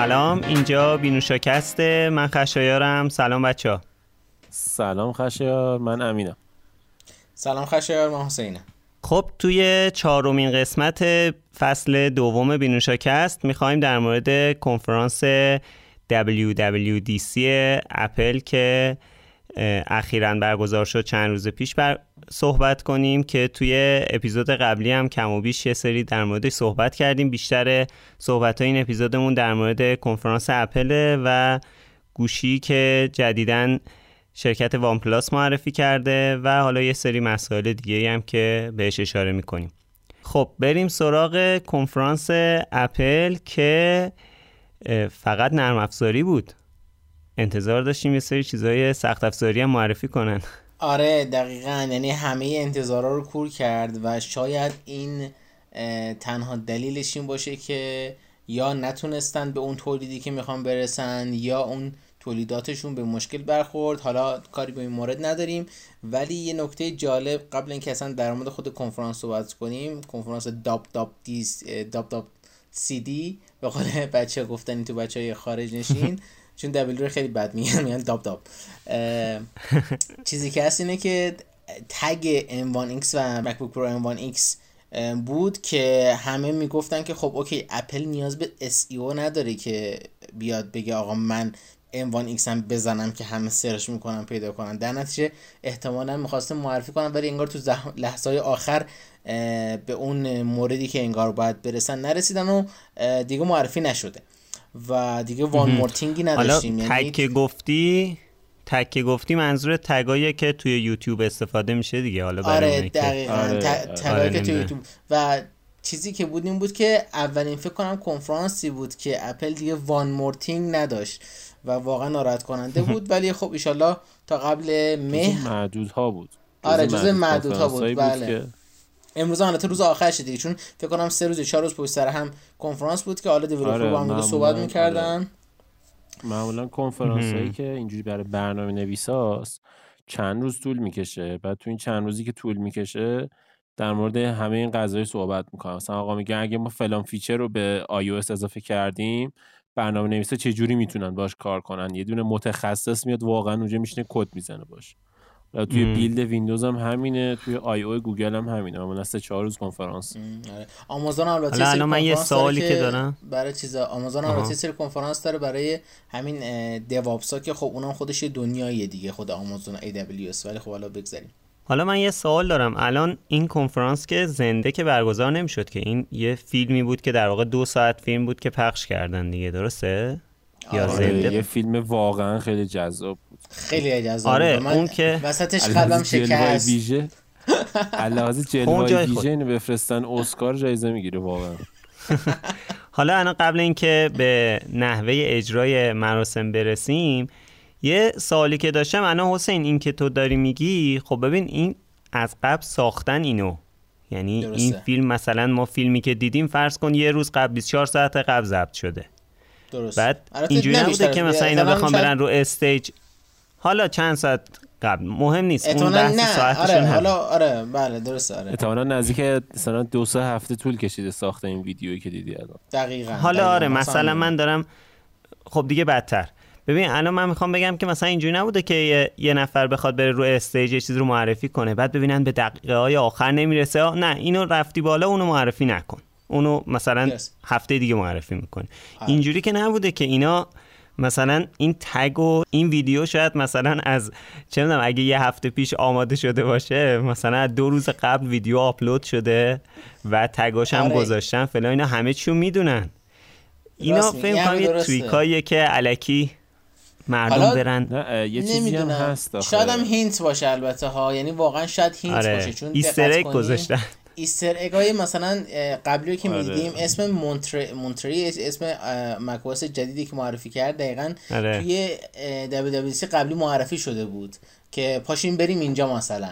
سلام اینجا بینوشاکست من خشایارم. سلام بچه ها سلام خشایار من امینم. سلام خشایار من حسینم. خب توی چهارمین قسمت فصل دوم بینوشاکست می‌خوایم در مورد کنفرانس WWDC اپل که اخیرا برگزار شد چند روز پیش. بر صحبت کنیم که توی اپیزود قبلی هم کم و بیش یه سری در موردش صحبت کردیم. بیشتر صحبت های این اپیزودمون در مورد کنفرانس اپل و گوشی که جدیدن شرکت وان پلاس معرفی کرده و حالا یه سری مسائل دیگه هم که بهش اشاره می‌کنیم. خب بریم سراغ کنفرانس اپل که فقط نرم افزاری بود. انتظار داشتیم یه سری چیزای سخت افزاری هم معرفی کنن. آره دقیقا. یعنی همه انتظارا رو کور کرد و شاید این تنها دلیلش این باشه که یا نتونستن به اون تولیدی که می‌خوان برسن یا اون تولیداتشون به مشکل برخورد. حالا کاری به این مورد نداریم. ولی یه نکته جالب قبل اینکه اصلا در مورد خود کنفرانس صحبت کنیم کنفرانس داب داب دیس داب داب سی دی به قول بچه گفتن تو بچه های خارج نشین. چون دبلیو خیلی بد میگن میگن داب داب. چیزی که هست اینه که tag M1X و MacBook Pro M1X بود که همه می‌گفتن که خب okay اپل نیاز به SEO نداره که بیاد بگه آقا من M1X هم بزنم که همه search می‌کنن پیدا کنن. در نتیجه احتمالا می‌خواستم معرفی کنم ولی انگار تو لحظه های آخر به اون موردی که انگار باید برسن نرسیدن و دیگه معرفی نشده. و دیگه one more thing ی نداشتیم. یعنی تک گفتی تک گفتی منظور تگایی که توی یوتیوب استفاده میشه دیگه حالا آره دقیقا. آره. تگایی آره که توی یوتیوب و چیزی که بود این بود که اولین فکر کنم کنفرانسی بود که اپل دیگه وان مورتینگ نداشت و واقعا ناراحت کننده بود. ولی خب ایشالله تا قبل مه معدود ها بود. آره جزء معدود ها بود. بله. امروز البته روز آخرش دیگه چون فکر کنم سه روز چهار روز پشت سر هم کنفرانس بود که حالا developer آره با هم صحبت می‌کردن. آره. معمولا کنفرانس هایی که اینجوری برای برنامه نویساست چند روز طول می‌کشه. بعد تو این چند روزی که طول می‌کشه در مورد همه این قضایا صحبت می‌کنم. مثلا آقا میگه اگه ما فلان feature رو به iOS اضافه کردیم برنامه نویسا چه جوری می‌تونن باش کار کنن؟ یه دونه متخصص میاد واقعا اونجا میشینه کد می‌زنه باش. توی مم. Build ویندوز هم همینه توی I/O گوگل هم همینه. من سه چهار روز کنفرانس. آره. آمازون البته الان من یه سوالی که دارم. برای چیزا آمازون البته سری کنفرانس داره برای همین دیوابسا که خب اونم خودش دنیای دیگه خود آمازون ای دبلیو اس ولی خب حالا بگذاریم. حالا من یه سوال دارم. الان این کنفرانس که زنده که برگزار نمی‌شد که این یه فیلمی بود که در واقع دو ساعت فیلم بود که پخش کردن دیگه درسته؟ یا آره. زنده یه فیلم واقعا خیلی جذاب بود. خیلی جذاب آره بود. اون که وسطش قلبم شکست. ویژه. علاوه جلوه ویژه اینو بفرستن اسکار جایزه می‌گیره واقعا. حالا الان قبل اینکه به نحوه اجرای مراسم برسیم یه سوالی که داشتم انا حسین این که تو داری میگی خب ببین این از قبل ساختن اینو. یعنی درسته. این فیلم مثلا ما فیلمی که دیدیم فرض کن یه روز قبل 24 ساعت قبل ضبط شده. درست بعد اینجوری نبوده که مثلا اینا بخوام برن رو استیج حالا چند ساعت قبل؟ مهم نیست اون بحث ساعتشون آره حالا آره بله درسته آره. احتمالاً نزدیک مثلا دو سه هفته طول کشیده ساخت این ویدیویی که دیدی الان. دقیقاً حالا دقیقا. آره مثلا من دارم خب دیگه بدتر. ببین الان من می‌خوام بگم که مثلا اینجوری نبوده که یه, یه نفر بخواد بره رو استیج یه چیز رو معرفی کنه. بعد ببینن به دقیقه های آخر نمی‌رسه. نه اینو رفتی بالا اونو معرفی نکن. اونو مثلا yes. هفته دیگه معرفی می‌کنه اینجوری که نبوده که اینا مثلا این tag و این ویدیو شاید مثلا از چه می‌دونم اگه یه هفته پیش آماده شده باشه مثلا دو روز قبل ویدیو آپلود شده و tag اش هم آره. گذاشتن. فلان اینا همه چیو می‌دونن. اینا فکر کنم یه trick اییه که الکی مردم برن. یه چیزی هم هست شاید هم hint باشه البته ها. یعنی واقعا شاید hint آره. باشه. چون Easter گذاشتن. Easter egg ای مثلا قبلی که آره. می‌دیدیم اسم Monter... Monterey اسم macOS جدیدی که معرفی کرد دقیقا آره. توی WWDC قبلی معرفی شده بود که پاشین بریم اینجا مثلا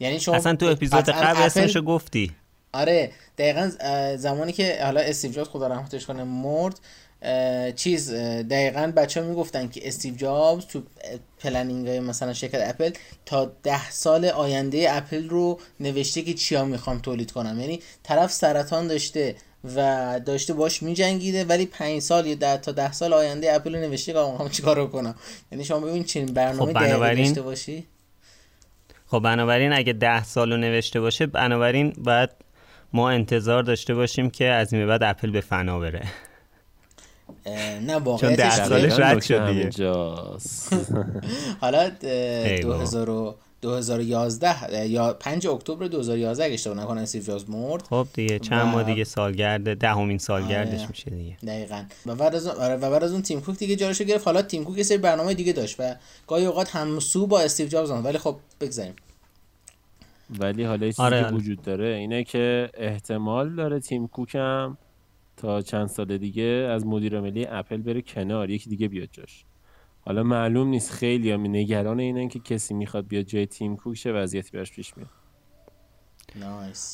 یعنی شما اصلا تو اپیزود قبل اسمشو گفتی آره دقیقا زمانی که حالا استیو جابز خدا رحمتش کنه مرد چیز دقیقا بچه ها می‌گفتن که استیو جابز تو planning های مثلا شرکت اپل تا ده سال آینده اپل رو نوشته که چیا می‌خوام تولید کنم. یعنی طرف سرطان داشته و داشته باش میجنگیده ولی پنج سال یا ده تا ده سال آینده اپل نوشته که آقا چیکار کنم یعنی شما ببین چنین برنامه خب بنابراین... داشته باشی. خب بنابراین اگه ده سال رو نوشته باشه بنابراین باید ما انتظار داشته باشیم که از این بعد اپل به فنا بره. نه واقعا چون ده سالش رد شد حالا 2011 یا 5 اکتبر 2011 اگه اشتباه نکنم استیو جابز مرد. خب دیگه چند ماه دیگه سالگرد دهمین سالگردش آره. میشه دیگه. دقیقاً. و بعد از آره و بعد از اون تیم کوک دیگه جارشو گرفت. حالا تیم کوک یه سری برنامه دیگه داشت و گاهی اوقات همسو با استیو جابز ولی خب بگذاریم. ولی حالا چیزی آره. که وجود داره اینه که احتمال داره تیم کوک هم تا چند سال دیگه از مدیر ملی اپل بره کنار یکی دیگه بیاد جاش. حالا معلوم نیست خیلی هم نگران اینن که کسی می‌خواد بیاد جای تیم کوک چه وضعیتی براش پیش میاد.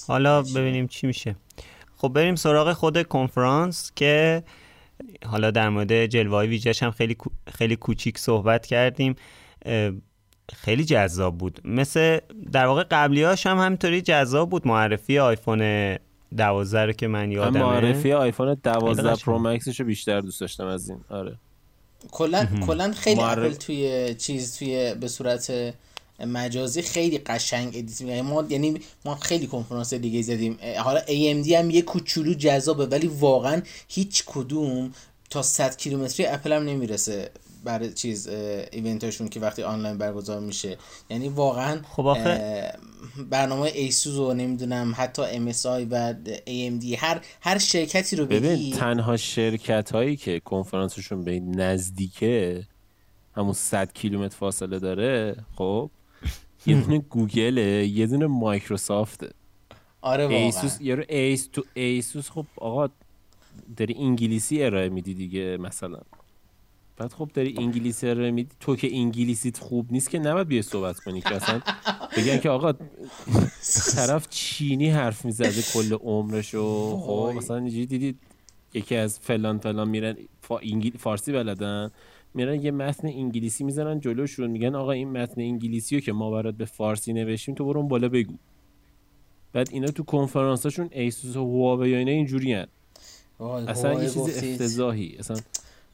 حالا ببینیم چی میشه. خب بریم سراغ خود کنفرانس که حالا در مورد جلوه ویژش هم خیلی خیلی کوچیک صحبت کردیم. خیلی جذاب بود. مثل در واقع قبلیاش هم همینطوری جذاب بود. معرفی آیفون 12 که من یادمه. معرفی آیفون 12 Pro Max ش رو بیشتر دوست داشتم از این. آره. کلا کلا خیلی اپل توی چیز توی به صورت مجازی خیلی قشنگ edit میگه ما یعنی ما خیلی کنفرانس دیگه زدیم. حالا AMD هم یه کوچولو جذابه ولی واقعا هیچ کدوم تا 100 کیلومتری اپل هم نمی‌رسه برای چیز event اشون که وقتی آنلاین برگزار میشه. یعنی واقعا خب برنامه ایسوس و نمی‌دونم حتی MSI و AMD هر هر شرکتی رو بگی. ببین تنها شرکت هایی که کنفرانسشون به نزدیکه همون 100 کیلومتر فاصله داره خب یه دونه گوگله یه دونه مایکروسافته. آره واقعا. ایسوس یارو ایس تو ایسوس خب آقا داری انگلیسی ارائه میدی دیگه مثلا. بعد خب داری انگلیسی رو میدی. تو که انگلیسیت خوب نیست که نباید بیای صحبت کنی که اصلا بگن که آقا طرف چینی حرف می‌زده کل عمرش و خب مثلا اینجوری دیدید یکی از فلان فلان میرن فارسی بلدن. میرن یه متن انگلیسی می‌زنن جلوشون میگن آقا این متن انگلیسی رو که ما برات به فارسی نوشتیم تو برو بالا بگو. بعد اینا تو کنفرانساشون ایسوس و هواوی یا اینا اینجوری اصلا یه چیز افتضاحی. اصلا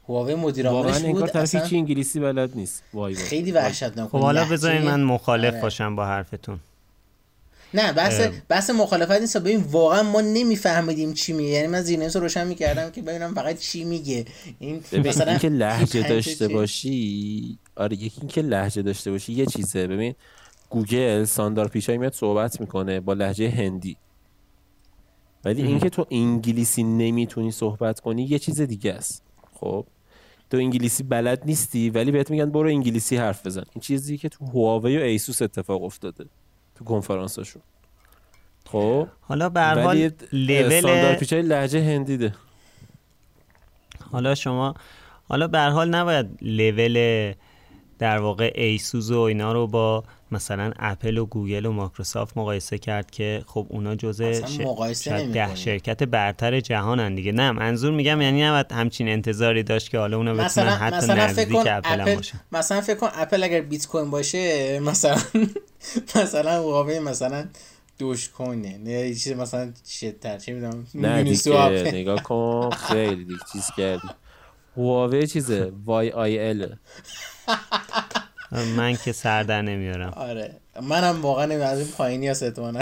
هواوی مدیر عاملش بود؟ انگار طرف هیچ انگلیسی بلد نیست. وای خیلی وحشتناک خب حالا بذارین من مخالف آره. باشم با حرفتون. نه بحث بحث مخالفت نیست. ببین واقعا ما نمیفهمیدیم چی میگه. یعنی من زینس رو روشن می‌کردم که ببینم فقط چی میگه. این مثلا اینکه لهجه داشته باشی آره یکی اینکه لهجه داشته باشی یه چیزه. ببین گوگل ساندار پیشایی میاد صحبت می‌کنه با لهجه هندی. ولی اینکه تو انگلیسی نمی‌تونی صحبت کنی یه چیز دیگه است. خب تو انگلیسی بلد نیستی ولی بهت میگن برو انگلیسی حرف بزن. این چیزی که تو هواوی و ایسوس اتفاق افتاده تو کنفرانسشون خب؟ حالا به هر حال لول پیچای لهجه هندیده. حالا شما حالا به هر حال نباید لول در واقع ایسوس و اینا رو با مثلا اپل و گوگل و مایکروسافت مقایسه کرد که خب اونا جزء ش... ده شرکت برتر جهانن دیگه. نه منظور میگم یعنی نباید همچین انتظاری داشت که حالا اونا بتونن حتی مثلا نزدیک اپل, اپل باشه مثلا فکر کن اپل اگر بیت کوین باشه مثلا مثلا هواوی مثلا دوش کوینه نه یه چیز مثلا شدتر. چه می‌دونم نه دیگه نگاه کن. خیلی دیگه چیز کردی. هواوی چیزه؟ وای آی ال. من که سر در نمیارم. آره. منم واقعا از این پایینی هست اتمانا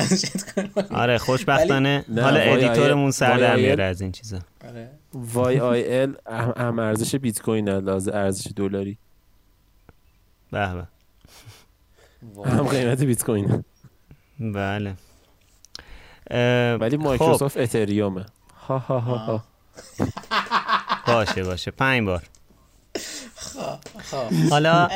آره خوشبختانه حالا ادیتورمون سر در میاره از این چیزا. آره. وای آی ال هم ارزش بیت کوین لازم ارزش دلاری. به به. هم قیمت بیت کوین بله ولی مایکروسافت خب. اتریومه. ها ها ها ها. باشه باشه. پنج بار. حالا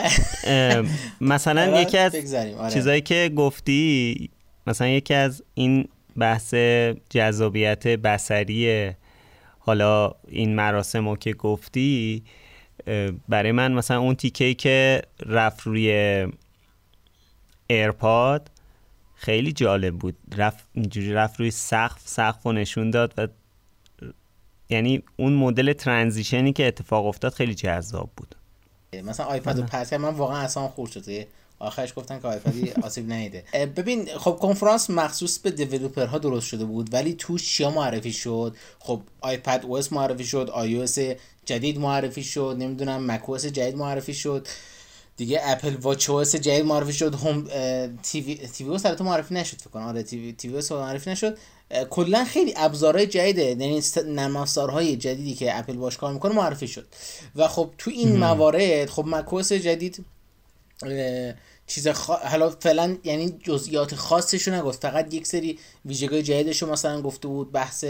مثلا یکی از آره. چیزایی که گفتی مثلا یکی از این بحث جذابیت بصری حالا این مراسم که گفتی برای من مثلا اون تیکه که رفت روی ایرپاد خیلی جالب بود. رفت اینجوری رفت روی سقف سقف و نشون داد و یعنی اون مدل transition ی که اتفاق افتاد خیلی جذاب بود. مثلا آیپد رو پرت کرد من واقعا اصلا خورد شد آخرش گفتن که آیپدی آسیب نیده ببین خب کنفرانس مخصوص به developer ها درست شده بود ولی توش چیا معرفی شد؟ خب iPadOS معرفی شد iOS جدید معرفی شد نمی‌دونم macOS جدید معرفی شد. دیگه Apple Watch OS جدید معرفی شد هم تیوی تیوی سر معرفی نشد فکر کنم. آره TV TV معرفی نشد. کلا خیلی ابزارهای جدیده. یعنی نرم افزارهای جدیدی که اپل باش کار می‌کنه معرفی شد. و خب تو این موارد خب macOS جدید چیز خ... حالا فعلا یعنی جزئیات خاصش رو نگفت. فقط یک سری ویژگی جدیدش رو مثلا گفته بود بحث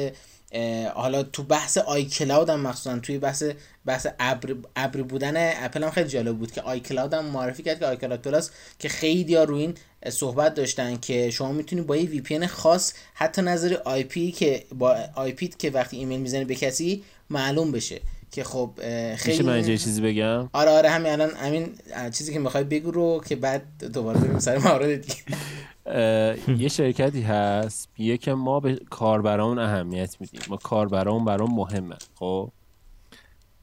حالا تو بحث iCloud هم مخصوصا توی بحث بحث ابر ابر بودن اپل هم خیلی جالب بود که iCloud هم معرفی کرد که iCloud Plus که خیلی ها روی این صحبت داشتن که شما می‌تونی با یه VPN خاص حتی نظر IP که با IP که وقتی ایمیل می‌زنی به کسی معلوم بشه که خب خیلی میشه من چیزی بگم؟ آره آره همین الان همین چیزی که می‌خوای بگو رو که بعد دوباره بریم سر مورد دیگه یه شرکتی هست. میگه که ما به کاربران اهمیت میدیم. ما کاربران برام مهمه. خب؟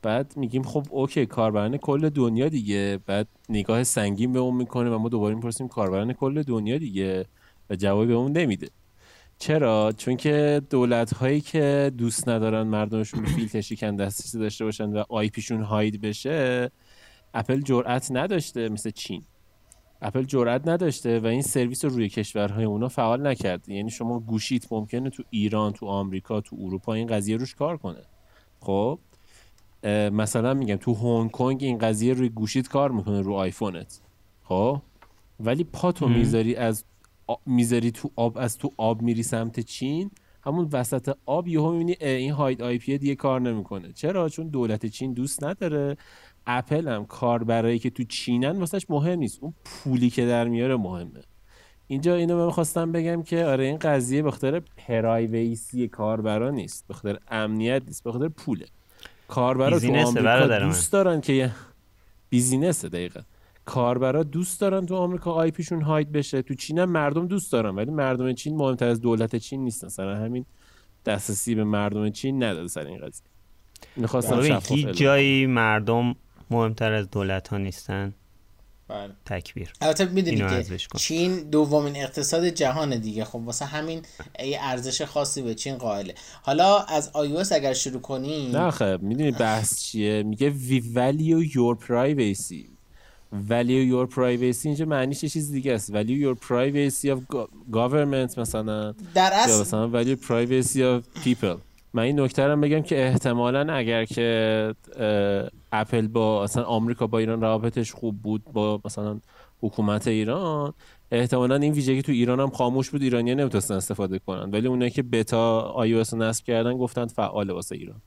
بعد میگیم خب اوکی کاربران کل دنیا دیگه. بعد نگاه سنگین به اون می‌کنه و ما دوباره می‌پرسیم کاربران کل دنیا دیگه و جوابی به اون نمیده. چرا؟ چون که دولت هایی که دوست ندارن مردمشون فیلتر شکن دسترسی داشته باشن و IP شون hide بشه اپل جرأت نداشته مثل چین. اپل جرأت نداشته و این سرویس رو روی کشورهای اونا فعال نکرده. یعنی شما گوشیت ممکنه تو ایران تو آمریکا تو اروپا این قضیه روش کار کنه. خب؟ مثلا میگم تو هنگ کنگ این قضیه روی گوشیت کار می‌کنه رو آیفونت. خب؟ ولی پاتو می‌ذاری از می‌ذاری تو آب از تو آب میری سمت چین همون وسط آب یهو می‌بینی این hide IP دیگه کار نمی‌کنه. چرا؟ چون دولت چین دوست نداره. اپل هم کاربرایی که تو چینن واسهش مهم نیست. اون پولی که در میاره مهمه. اینجا اینو من خواستم بگم که آره این قضیه به خاطر privacy کاربرا نیست. به خاطر امنیت نیست. به خاطر پوله. کاربرا تو آمریکا دوست دارن که بیزینسه دقیقا. کاربرا دوست دارن تو آمریکا آی پیشون هاید بشه. تو چین هم مردم دوست دارن ولی مردم چین مهمتر از دولت چین نیستن. سر همین دسترسی به مردم چین نداده سر این قضیه. می‌خواستم هیچ جایی مردم مهمتر از دولت ها نیستن. بله. تکبیر. البته می‌دونی که چین دومین اقتصاد جهان دیگه. خب واسه همین ای ارزش خاصی به چین قائله. حالا از iOS اگر شروع کنیم. نه خب می‌دونی بحث چیه؟ میگه we value your privacy. Value your privacy اینجا معنیش چیز دیگه است. Value your privacy of government مثلا. در اصل مثلا value privacy of people. من این نکته رو بگم که احتمالا اگر که اپل با مثلا آمریکا با ایران روابطش خوب بود با مثلا حکومت ایران احتمالا این ویژگی تو ایران هم خاموش بود. ایرانی نمی‌تونستن استفاده کنن. ولی اونایی که beta iOS نصب کردن گفتن فعال واسه ایران.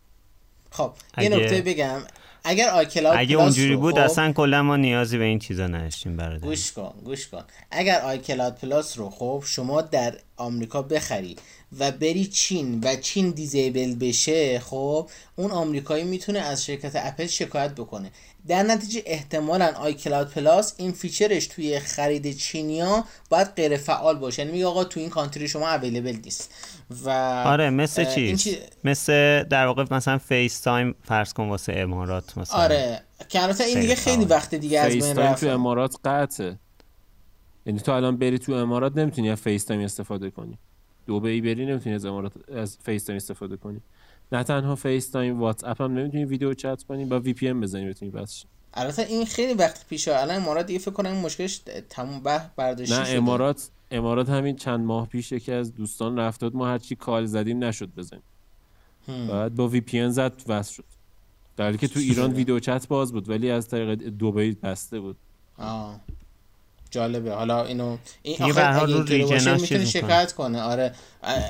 خب یه نکته بگم. اگر iCloud اگه اونجوری بود خب اصلا کلا ما نیازی به این چیزا نداشتیم برادر. گوش کن گوش کن. اگر iCloud Plus رو خب شما در آمریکا بخری و بری چین و چین disable بشه خب اون آمریکایی می‌تونه از شرکت اپل شکایت بکنه. در نتیجه احتمالا iCloud Plus این feature ش توی خرید چینیا باید غیر فعال باشه. یعنی میگه آقا تو این country شما available نیست. و آره مثل چی مثل در واقع مثلا FaceTime فرض کن واسه امارات مثلا. آره که این دیگه خیلی وقت دیگه از بین رفت تو امارات قطعه. یعنی تو الان بری تو امارات نمی‌تونی از FaceTime استفاده کنی. دبی بری نمی‌تونی از امارات از FaceTime استفاده کنی. نه تنها FaceTime واتس اپ هم نمی‌تونی video chat کنی با VPN ام بزنی بتونی بس البته این خیلی وقت پیشه. الان امارات دیگه فکر کنم مشکلش تموم به برداشتی نه امارات امارات همین چند ماه پیش یکی از دوستان رفت ما هرچی call زدیم نشد بزنیم. بعد با VPN زد وصل شد. در حالی که تو ایران video chat باز بود ولی از طریق دبی بسته بود. آه. جالبه. حالا اینو این آخر اگه اینطوری باشه می‌تونه شکایت کنه. آره.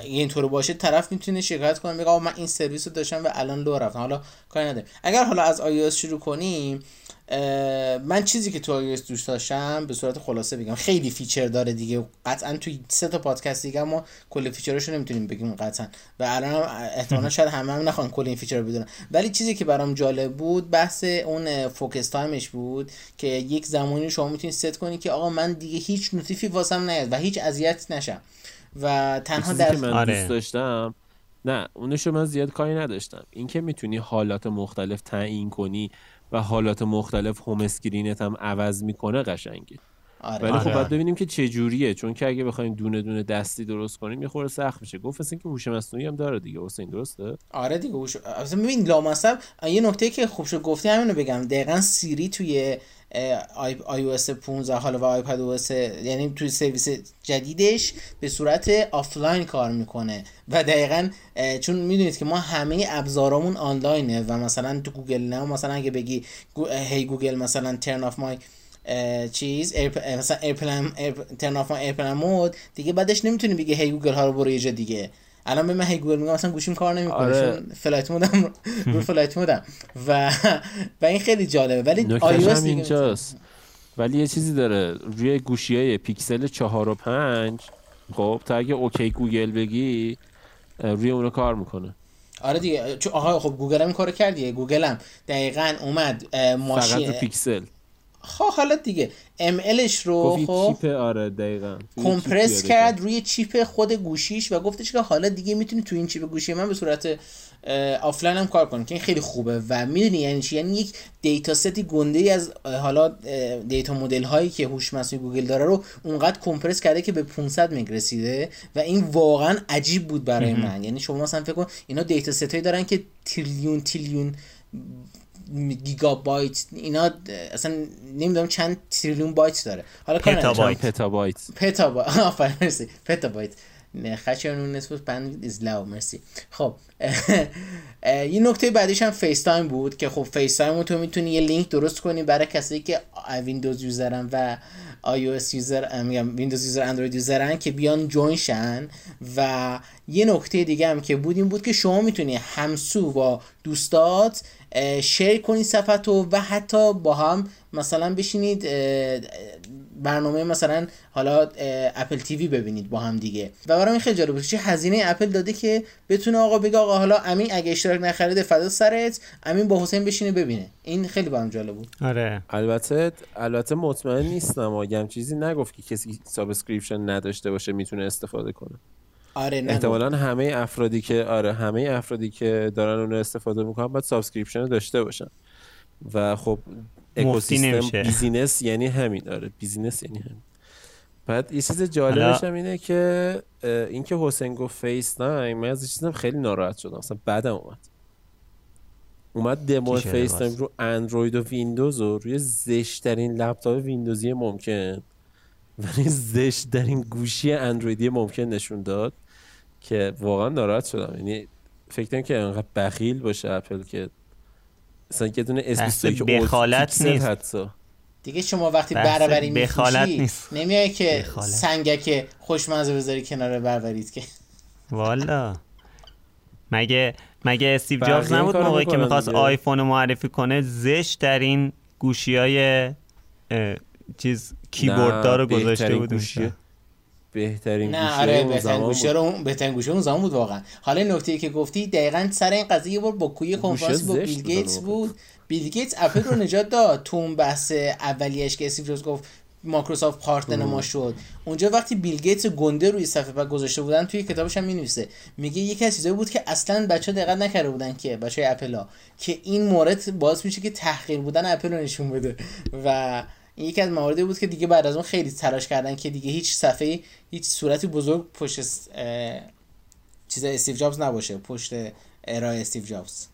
اینطور باشه طرف می‌تونه شکایت کنه. میگه من این سرویس رو داشتم و الان لو رفتم. حالا کاری نداره اگر حالا از iOS شروع کنیم من چیزی که تو iOS دوست داشتم به صورت خلاصه بگم خیلی feature داره دیگه. قطعا توی سه تا پادکست دیگه ما کل feature اشو نمی‌تونیم بگیم قطعا. و الان احتمالا شاید همه هم نخوان کل این feature رو بدونن. ولی چیزی که برام جالب بود بحث اون focus time ش بود که یک زمانی شما می‌تونید ست کنی که آقا من دیگه هیچ notif ی واسم نیاد و هیچ اذیت نشم. و تنها در من آره. دوست داشتم نه اونشو من زیاد کاری نداشتم. اینکه می‌تونی حالات مختلف تعیین کنی و حالات مختلف home screen ت هم عوض می‌کنه قشنگه. آره. ولی خب آره. باید ببینیم که چه جوریه چون که اگه بخوایم دونه دونه دستی درست کنیم یه خورده سخت میشه. گفت مثل که هوش مصنوعی هم داره دیگه. حسین درسته؟ آره دیگه هوش اصلا ببین لامصب یه نکته که خوب شد گفتی همینو بگم. دقیقا سیری توی آی, iOS 15 حالا و iPadOS یعنی توی سرویس جدیدش به صورت آفلاین کار می‌کنه. و دقیقا چون می‌دونید که ما همه ابزارامون آنلاینه و مثلا تو گوگل نه مثلا اگه بگی hey Google مثلا turn off my چیز air- اه، مثلا airplane my airplane mode دیگه بعدش نمی‌تونی بگی hey Google ها رو برو یه جا دیگه. الان به من hey Google میگم مثلا گوشیم کار نمی‌کنه. آره. flight mode م رو- flight mode م و و این خیلی جالبه. ولی دیگه اینجاست. ولی یه چیزی داره. روی گوشی های پیکسل چهار و پنج خب تا اگه OK Google بگی روی اونو کار می‌کنه. آره دیگه. چون آها خب گوگل هم کارو کرد دیگه گوگل هم دقیقا اومد فقط ماشین رو پیکسل. خب حالا دیگه. ML ش رو خب chip آره دقیقا. compress کرد روی chip خود گوشیش و گفتش که حالا دیگه می‌تونی تو این chip گوشی من به صورت آفلاین هم کار کنی که این خیلی خوبه و می‌دونی یعنی چی؟ یعنی یک data set ی گنده ای از حالا data model هایی که هوش مصنوعی گوگل داره رو اونقدر compress کرده که به 500 مگ رسیده و این واقعا عجیب بود برای من. یعنی شما مثلا فکر کن اینا data set هایی دارن که تریلیون تریلیون گیگابایت اینا اصلا نمی‌دونم چند تریلیون بایت داره حالا کار ندارم. پتابایت. پتابایت پتابایت خشن نسبت بند از لاو مرسی. خب یه نکته بعدیش هم FaceTime بود که خب FaceTime تو می‌تونی یه لینک درست کنی برای کسایی که Windows user ن و iOS user میگم Windows user Android user ن که بیان join شن. و یه نکته دیگه هم که بود این بود که شما می‌تونی همسو با دوستات share کنی صفحتو و حتی با هم مثلا بشینید برنامه مثلا حالا Apple TV ببینید با هم دیگه. و برام این خیلی جالب بود. چه هزینه اپل داده که بتونه آقا بگه آقا حالا امین اگه اشتراک نخرید فدا سرت امین با حسین بشینه ببینه. این خیلی برام جالب بود. آره. البته البته مطمئن نیستم. آگم چیزی نگفت که کسی subscription نداشته باشه می‌تونه استفاده کنه. آره نه احتمالا همه افرادی که آره همه افرادی که دارن اون رو استفاده می‌کنن باید subscription رو داشته باشن. و خب اکوسیستم. business یعنی همین. آره business یعنی همین. بعد یه چیز جالبش هم اینه که اینکه حسین گفت FaceTime من از چیزم خیلی ناراحت شدم. اصلا بعدم اومد. اومد دمو FaceTime رو اندروید و ویندوز و روی زشترین لپتاپ ویندوزی ممکن. ولی زشترین گوشی اندرویدی ممکن نشون داد که واقعا ناراحت شدم. یعنی فکر که انقدر بخیل باشه اپل که مثلا یه دونه اس بحث 22 که بخالت پیکسل نیست. حتی دیگه شما وقتی میفروشی نیست. نمیای که بخالت. سنگک خوشمزه بذاری کنار بربریت که والا مگه مگه استیو جابز نبود موقعی که می‌خواست دیگه. آیفون رو معرفی کنه زشت‌ترین گوشی های چیز کیبورددار رو گذاشته بود گوشی. بهترین نه گوشی آره اون بهترین بود. رو اون بهترین گوشی اون زمان بود واقعا. حالا این نکته که گفتی دقیقا سر این قضیه یه بار با کوی کنفرانسی با بیل گیتس. بود. بیل گیتس اپل رو نجات داد. تو اون بحث اولیش که استیو گفت مایکروسافت partner ما شد. اونجا وقتی بیل گیتس گنده روی صفحه و گذاشته بودن توی کتابش هم می‌نویسه. میگه یکی از چیزایی بود که اصلا بچه دقت نکرده بودن که بچه اپل ها که این مورد باعث میشه که تحقیر بودن اپل رو نشون بده. و این یکی از مواردی بود که دیگه بعد از اون خیلی تلاش کردن که دیگه هیچ صفحه هیچ صورتی بزرگ پشت چیز استیو جابز نباشه پشت ارائه استیو جابز.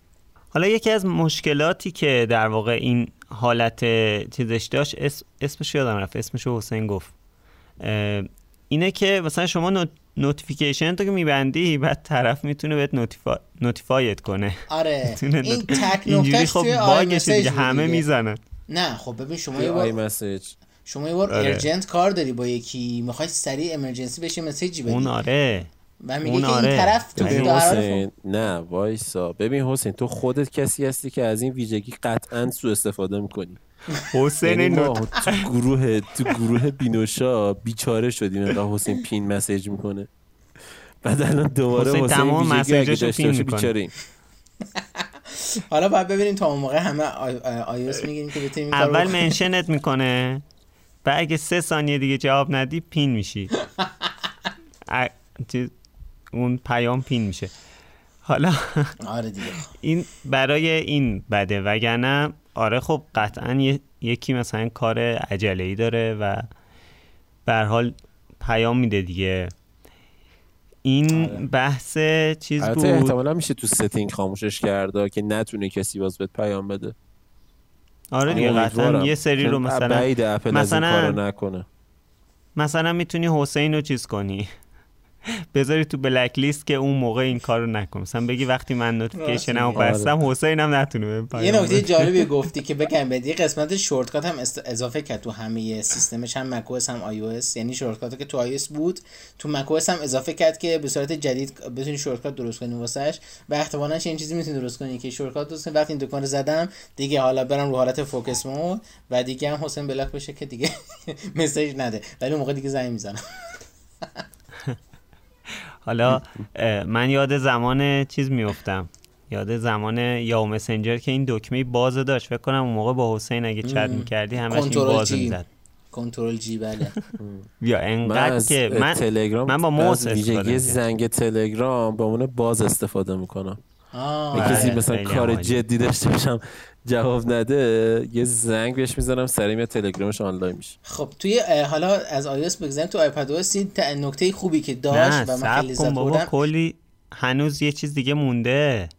حالا یکی از مشکلاتی که در واقع این حالت چیزش داشت اس... اسمش یادم رفت اسمش حسین گفت. اه، اینه که مثلا شما نوت... notification تو که میبندی بعد طرف می‌تونه بهت notify... notify ت کنه. آره این تک نقطهش خب توی message دیگه همه. می‌زنن. نه خب ببین شما یه بار message شما یه بار آره. urgent کار داری با یکی می‌خوای سریع emergency بشه message ی بدی. اون آره. و میگه اون که آره. این طرف تو حسین نه وایسا. ببین حسین تو خودت کسی هستی که از این ویژگی قطعا سوء استفاده می‌کنی. حسین یعنی نوت... تو گروه تو گروه بینوشا بیچاره شدیم انقدر حسین pin message می‌کنه. بعد الان دوباره حسین حسین, تمام message اشو pin می‌کنه. حالا باید ببینیم تا اون موقع همه آی, iOS می‌گیریم که بتونیم اول. mention ت می‌کنه و اگه سه ثانیه دیگه جواب ندی pin میشی. اون پیام pin میشه. حالا آره دیگه. این برای این بده وگرنه آره خب قطعا یکی مثلا کار عجله ای داره و به حال پیام میده دیگه. این آره. بحث چیز بود؟ احتمالا میشه تو ستینگ خاموشش کرده که نتونه کسی باز بهت پیام بده. آره دیگه قطعا یه سری رو مثلا مثلا نکنه. مثلا می‌تونی حسین رو چیز کنی. بذاری تو black list که اون موقع این کارو نکن. مثلا بگی وقتی من notification مو بستم آره. حسینم نتونه یه نکته جالبی گفتی که بگم بدی قسمت shortcut هم اضافه کرد تو همه سیستمش هم مک هم آی او یعنی shortcut ی که تو آی بود تو مک هم اضافه کرد که به صورت جدید بتونی shortcut درست کنی واسش و احتمالاً این چیزی می‌تونی درست کنی که shortcut درست کنی. وقتی این دکمه رو زدم دیگه حالا برم رو حالت focus mode و دیگه هم حسین block بشه که دیگه مسیج نده. ولی موقع دیگه زنگ می‌زنم. حالا من یاد زمان چیز میفتم یاد زمان یا مسنجر که این دکمه باز داشت. فکر کنم اون موقع با حسین اگه چت می‌کردی همش این باز می‌زد. کنترل جی بله. یا انقدر که من تلگرام من با موس ویژگی زنگ تلگرام با اون باز استفاده می‌کنم. کسی بله، مثلا کار جدی داشته باشم جواب نده. یه زنگ بهش می‌زنم سری میاد تلگرامش آنلاین میشه. خب توی حالا از iOS بگذاریم. تو iPadOS نکته خوبی که داشت و من خیلی لذت کلی هنوز یه چیز دیگه مونده.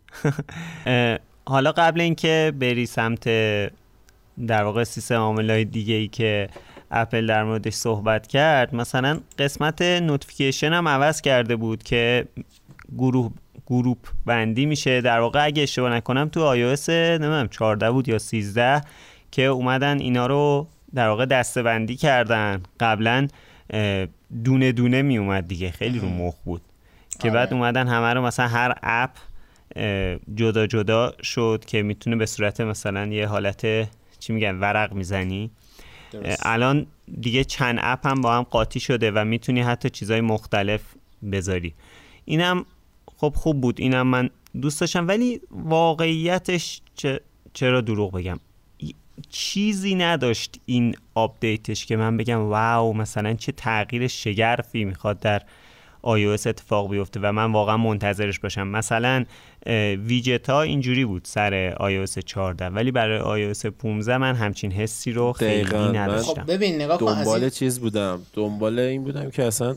حالا قبل اینکه بری سمت در واقع سیستم عاملای دیگه ای که اپل در موردش صحبت کرد مثلا قسمت notification هم عوض کرده بود که گروه گروپ بندی میشه. در واقع اگه اشتباه نکنم تو iOS نمی‌دونم 14 بود یا 13 که اومدن اینا رو در واقع دسته بندی کردن. قبلا دونه دونه می اومد دیگه. خیلی رو مخ بود. که بعد آره. اومدن همه رو مثلا هر اپ جدا جدا شد که می‌تونه به صورت مثلا یه حالت چی میگن ورق می‌زنی. الان دیگه چند اپ هم با هم قاطی شده و می‌تونی حتی چیزای مختلف بذاری. اینم خب خوب بود اینم من دوست داشتم. ولی واقعیتش چرا دروغ بگم؟ چیزی نداشت این update ش که من بگم wow مثلا چه تغییر شگرفی می‌خواد در iOS اتفاق بیفته و من واقعا منتظرش باشم. مثلا ویجت ها اینجوری بود سر iOS 14 ولی برای iOS 15 من همچین حسی رو خیلی نداشتم. خب ببین نگاه دنبال چیز بودم. دنبال این بودم که اصلا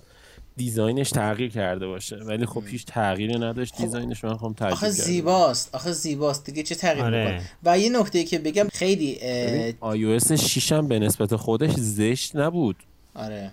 design ش تغییر کرده باشه. ولی خب هیچ تغییری نداشت. خب. design ش من خواهم تغییر آخه زیباست. آخه زیباست. دیگه چه تغییر آره. و یه نکته که بگم خیلی iOS 6 هم به نسبت خودش زشت نبود. آره.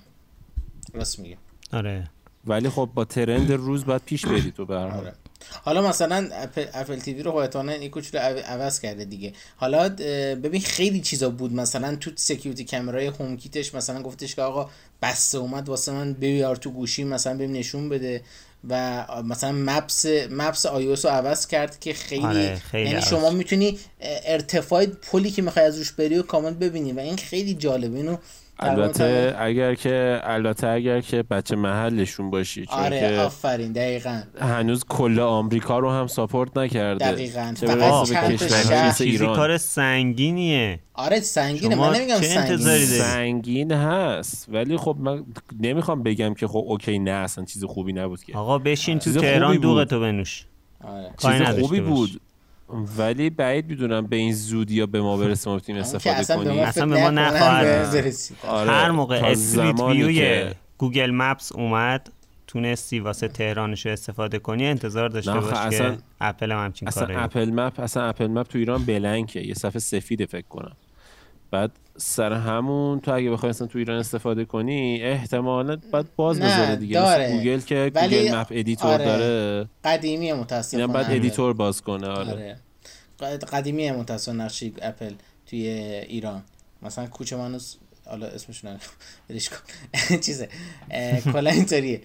راست میگه آره. ولی خب با trend روز باید پیش بری تو به آره. حالا مثلا اپل, Apple TV رو احتمالاً این کوچولو عوض کرده دیگه. حالا ببین خیلی چیزا بود. مثلا تو security camera ی HomeKit ش مثلا گفتش که آقا بسته اومد واسه من بیار تو گوشی مثلا بهم نشون بده. و مثلا Maps، Maps iOS رو عوض کرد که خیلی, آره خیلی یعنی شما می‌تونی ارتفاع پلی که می‌خوای از روش بری و کامل ببینی. و این خیلی جالبه. اینو البته اگر که البته اگر که بچه محلشون باشی چون آره که آفرین دقیقا. هنوز کل آمریکا رو هم support نکرده. دقیقا. فقط چند ایران. کار سنگینیه. آره سنگینه. من نمیگم سنگین. سنگین هست. ولی خب من نمی‌خوام بگم که خب اوکی نه اصلا چیز خوبی نبود که. آقا بشین تو تهران دوغتو بنوش. آره. چیز خوبی بود. ولی بعید می‌دونم به این زودی یا به ما برسه ما بتونیم استفاده کنیم. اصلا به ما نخواهد آره. هر موقع Street View ی Google Maps اومد تونستی واسه تهرانش استفاده کنی. انتظار داشته باش اصلا که اپل هم همچین اصلا Apple Map اصلا Apple Map تو ایران blank ه. یه صفحه سفید فکر کنم. بعد سر همون تو اگه بخوای اصلا تو ایران استفاده کنی احتمالا بعد باز بذاره دیگه. داره. گوگل که گوگل مپ ادیتور آره. داره. قدیمی متاسفانه. بعد ادیتور باز کنه آره, آره. قدیمی متاسفانه نقشی اپل توی ایران. مثلا کوچه مانوس حالا اسمش برش کن. چیزه. کلا اینطوریه.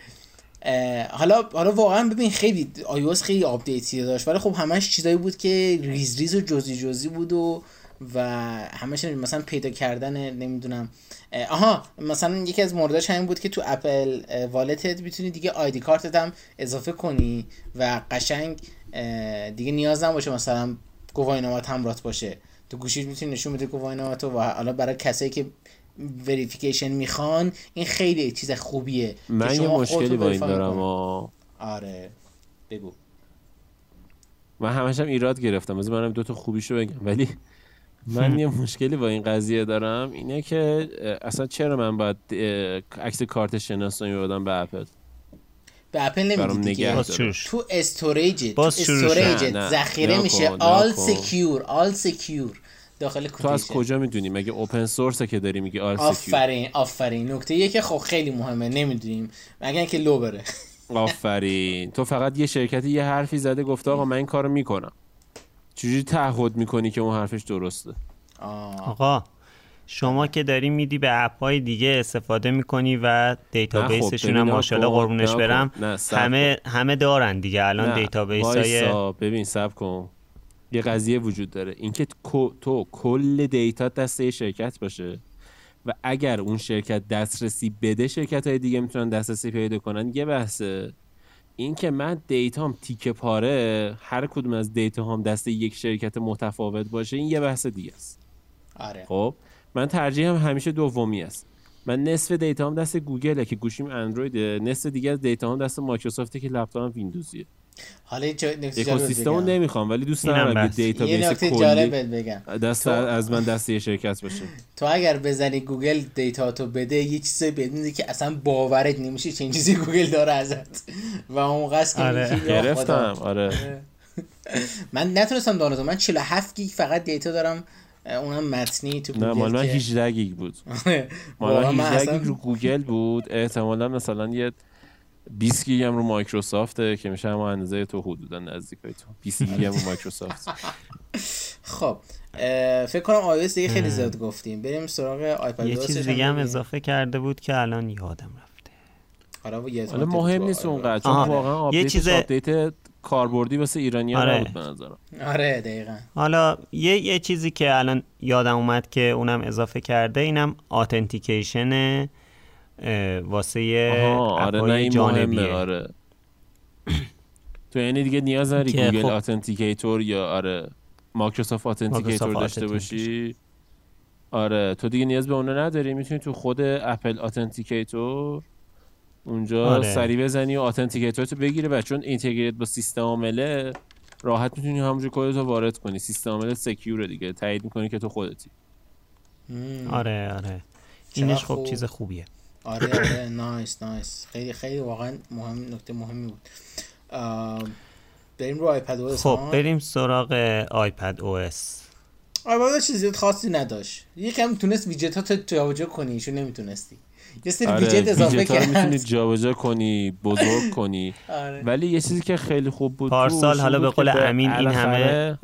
حالا حالا واقعا ببین خیلی آیوس خیلی آپدیتی داشت. ولی خب همش چیزایی بود که ریز ریز و جزئی جزئی بود و و همش مثلا پیدا کردن نمی‌دونم. آها مثلا یکی از مورداش همین بود که تو اپل والتت می‌تونی دیگه آیدی کارتت هم اضافه کنی و قشنگ دیگه نیاز نباشه مثلا گواهینامت همرات باشه. تو گوشیت می‌تونی نشون بده گواهینامت و حالا برای کسایی که وریفیکیشن می‌خوان این خیلی چیز خوبیه من یه مشکلی با این دارم آره بگو. من همش هم ایراد گرفتم. از منم دو تا خوبیشو بگم. ولی من یه مشکلی با این قضیه دارم اینه که اصلا چرا من باید عکس کارت شناسایی بدم به اپل؟ به اپل نمیدی دیگه. تو storage تو storage ذخیره میشه. all secure all secure داخل تو از کجا می‌دونی؟ مگه open source ه که داری میگی all آفرین آفرین. نکته یه که خب خیلی مهمه نمی‌دونیم. مگه اینکه لو بره. آفرین. تو فقط یه شرکتی یه حرفی زده گفته آقا من این کارو می‌کنم. چجوری تعهد می‌کنی که اون حرفش درسته؟ آقا شما که داری میدی به app های دیگه استفاده می‌کنی و database شون هم ماشاءالله قربونش برم. همه همه دارن دیگه الان database های ببین صبر کن. یه قضیه وجود داره. اینکه تو کل data دست یه شرکت باشه و اگر اون شرکت دسترسی بده شرکت های دیگه می‌تونن دسترسی پیدا کنن. یه بحثه. این که من data م تیکه پاره هر کدوم از data هام دست یک شرکت متفاوت باشه این یه بحث دیگه است. آره. خب من ترجیحم همیشه دومی است. من نصف data هام دست گوگله که گوشیم اندروید نصف دیگه از data هام دست مایکروسافته که لپتاپم ویندوزیه. حالا اکوسیستم نمی‌خوام ولی دوست دارم اگه database کلی بگم. دست از من دست یه شرکت باشه. تو اگر بزنی گوگل data تو بده یه چیزی بدونی که اصلا باورت نمیشه چه چیزی گوگل داره ازت. و اون قصد آره. گرفتم. آره. من نتونستم دانستم. من 47 گیگ فقط data دارم اونم متنی تو نه مال من 18 گیگ بود. مال من 18 گیگ رو گوگل بود. احتمالا مثلا یه 20 گیگ هم رو مایکروسافته که میشه همون اندازه تو حدودا نزدیک تو. 20 گیگ هم رو مایکروسافت. خب فکر کنم iOS دیگه خیلی زیاد گفتیم. بریم سراغ آیپد یه چیز دیگه هم اضافه کرده بود که الان یادم رفته. حالا مهم نیست اونقدر چون واقعا آپدیت آپدیت کاربردی واسه ایرانی آره. نبود به نظرم. آره دقیقا. حالا یه یه چیزی که الان یادم اومد که اونم اضافه کرده اینم authentication واسه آره جانبیه. آره. تو یعنی دیگه نیاز داری گوگل خب... Authenticator یا آره Microsoft Authenticator داشته باشی؟ آره تو دیگه نیاز به اونو نداری می‌تونی تو خود اپل Authenticator اونجا آره. سری بزنی و Authenticator تو بگیره و چون integrate با سیستم عامله راحت می‌تونی همونجوری کدتو وارد کنی. سیستم عامل secure ه دیگه تایید می‌کنی که تو خودتی. آره آره. اینش خب چیز خوبیه. آره آره nice nice. خیلی خیلی واقعا مهم نکته مهمی بود. بریم رو iPad O خب بریم سراغ iPadOS. آیپد چیزی خاصی نداشت. یکم تونست ویجت ها جابجا کنی ایشو نمی‌تونستی. یه سری آره ویجت اضافه کرد. می‌تونی جابجا کنی بزرگ کنی. آره. ولی یه چیزی که خیلی خوب بود پارسال حالا به قول امین این همه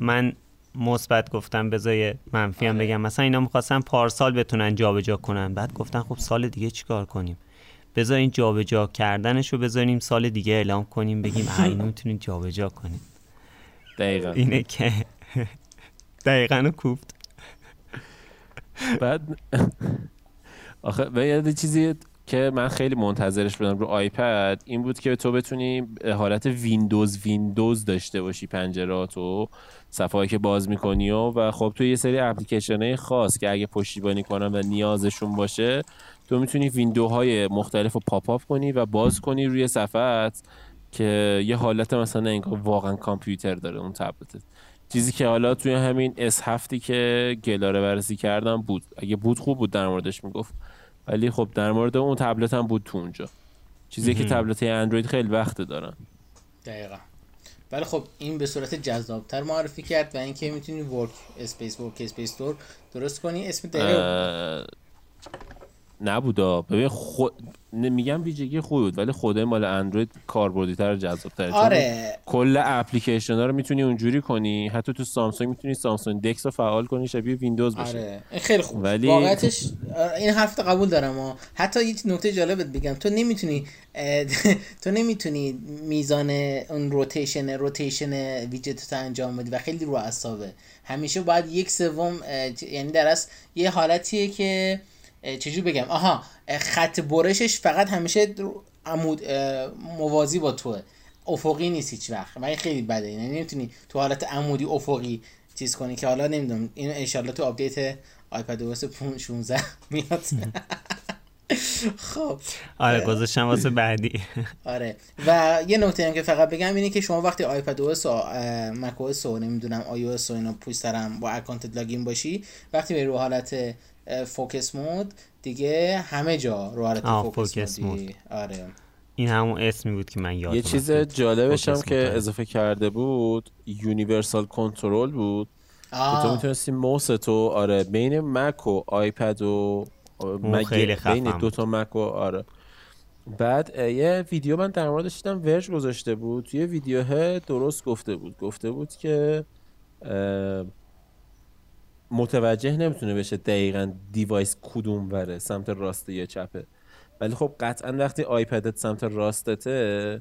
من مثبت گفتم بذای منفی هم آره. بگم. مثلا اینا می‌خواستن پارسال بتونن جابجا کنن. بعد گفتن خب سال دیگه چیکار کنیم؟ بذارین جابجا کردنشو بذاریم سال دیگه اعلام کنیم بگیم اینو می‌تونید جابجا کنیم. دقیقا. اینه که دقیقا کوفت. بعد آخه و یه چیزی که من خیلی منتظرش بودم رو آیپد این بود که تو بتونی حالت ویندوز ویندوز داشته باشی پنجراتو صفحه که باز می‌کنی و, و خب تو یه سری اپلیکیشن خاص که اگه پشتیبانی کنن و نیازشون باشه تو می‌تونی window های مختلف رو pop up کنی و باز کنی روی صفحه که یه حالت مثلا انگار واقعا کامپیوتر داره اون تبلتت چیزی که حالا توی همین S7 ی که گلاره بررسی کردم بود. اگه بود خوب بود در موردش می‌گفت. ولی خب در مورد اون تبلت هم بود تو اونجا. چیزی که تبلت اندروید خیلی وقت دارن. دقیقا. ولی خب این به صورت جذابتر معرفی کرد و اینکه می‌تونی work space workspace دور درست کنی. اسم دقیقه نبودا. ببین خود نمیگم ویژگی خود ولی خود مال اندروید کاربردی تر جذاب تر آره. کل اپلیکیشن ها رو می‌تونی اونجوری کنی. حتی تو سامسونگ می‌تونی سامسونگ DeX رو فعال کنی شبیه ویندوز باشه. آره. این خیلی خوب. ولی واقعیتش این حرف قبول دارم و حتی یه نکته جالبت بگم. تو نمی‌تونی تو نمی‌تونی میزان اون rotation rotation ویجت رو انجام بدی و خیلی رو اعصابه. همیشه باید یک سوم یعنی در یه حالتیه که چجور بگم؟ آها خط برشش فقط همیشه عمود موازی با توه. افقی نیست هیچ وقت. و خیلی بده. یعنی نمی‌تونی تو حالت عمودی افقی چیز کنی که حالا نمی‌دونم اینو انشالله تو آپدیت iPadOS 16 میاد. خب. آره گذاشتم واسه بعدی. آره. و یه نکته هم که فقط بگم اینه که شما وقتی iPadOS و macOS و نمی‌دونم iOS و اینا دارم با اکانت login باشی وقتی به رو حالت focus mode دیگه همه جا رو حالت آه، focus, focus mode ی. آره. این همون اسمی بود که من یادم یه چیز. جالبش هم که mode. اضافه کرده بود Universal Control بود. که تو آه می‌تونستی موس تو آره بین مک و آیپد و خیلی خفن بین. دو تا مک و آره. بعد یه ویدیو من در موردش دیدم ورج گذاشته بود. توی ویدیوه درست گفته بود. گفته بود که متوجه نمی‌تونه بشه دقیقا دیوایس کدوم وره سمت راست یا چپه. ولی خب قطعا وقتی آیپدت سمت راستته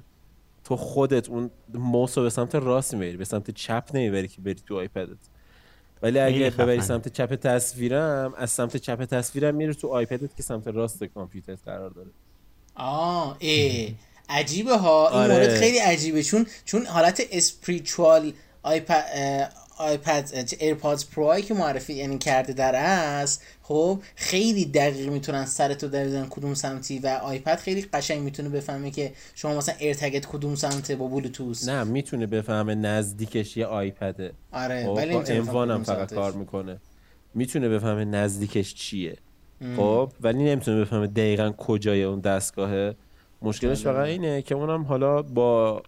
تو خودت اون موس رو به سمت راست می‌بری به سمت چپ نمی‌بری که بری تو آیپدت. ولی اگه ببری. سمت چپ تصویرم از سمت چپ تصویرم میره تو آیپدت که سمت راست کامپیوترت قرار داره. آه ای. عجیبه ها. این آره. مورد خیلی عجیبه. چون چون حالت اسپریچوال آیپد آیپد ایرپادز پرو که معرفی یعنی کرده در است خب خیلی دقیق می‌تونن سرتو در کدوم سمتی و آیپد خیلی قشنگ می‌تونه بفهمه که شما مثلا ایرتگت کدوم سمته با بلوتوث نه می‌تونه بفهمه نزدیکش یه آیپده آره خب ولی با نمی‌تونه بفهمه اموان هم کدوم فقط. کار می‌کنه. می‌تونه بفهمه نزدیکش چیه. خب ولی نمی‌تونه بفهمه دقیقا کجای اون دستگاهه. مشکلش فقط اینه که اونم حالا با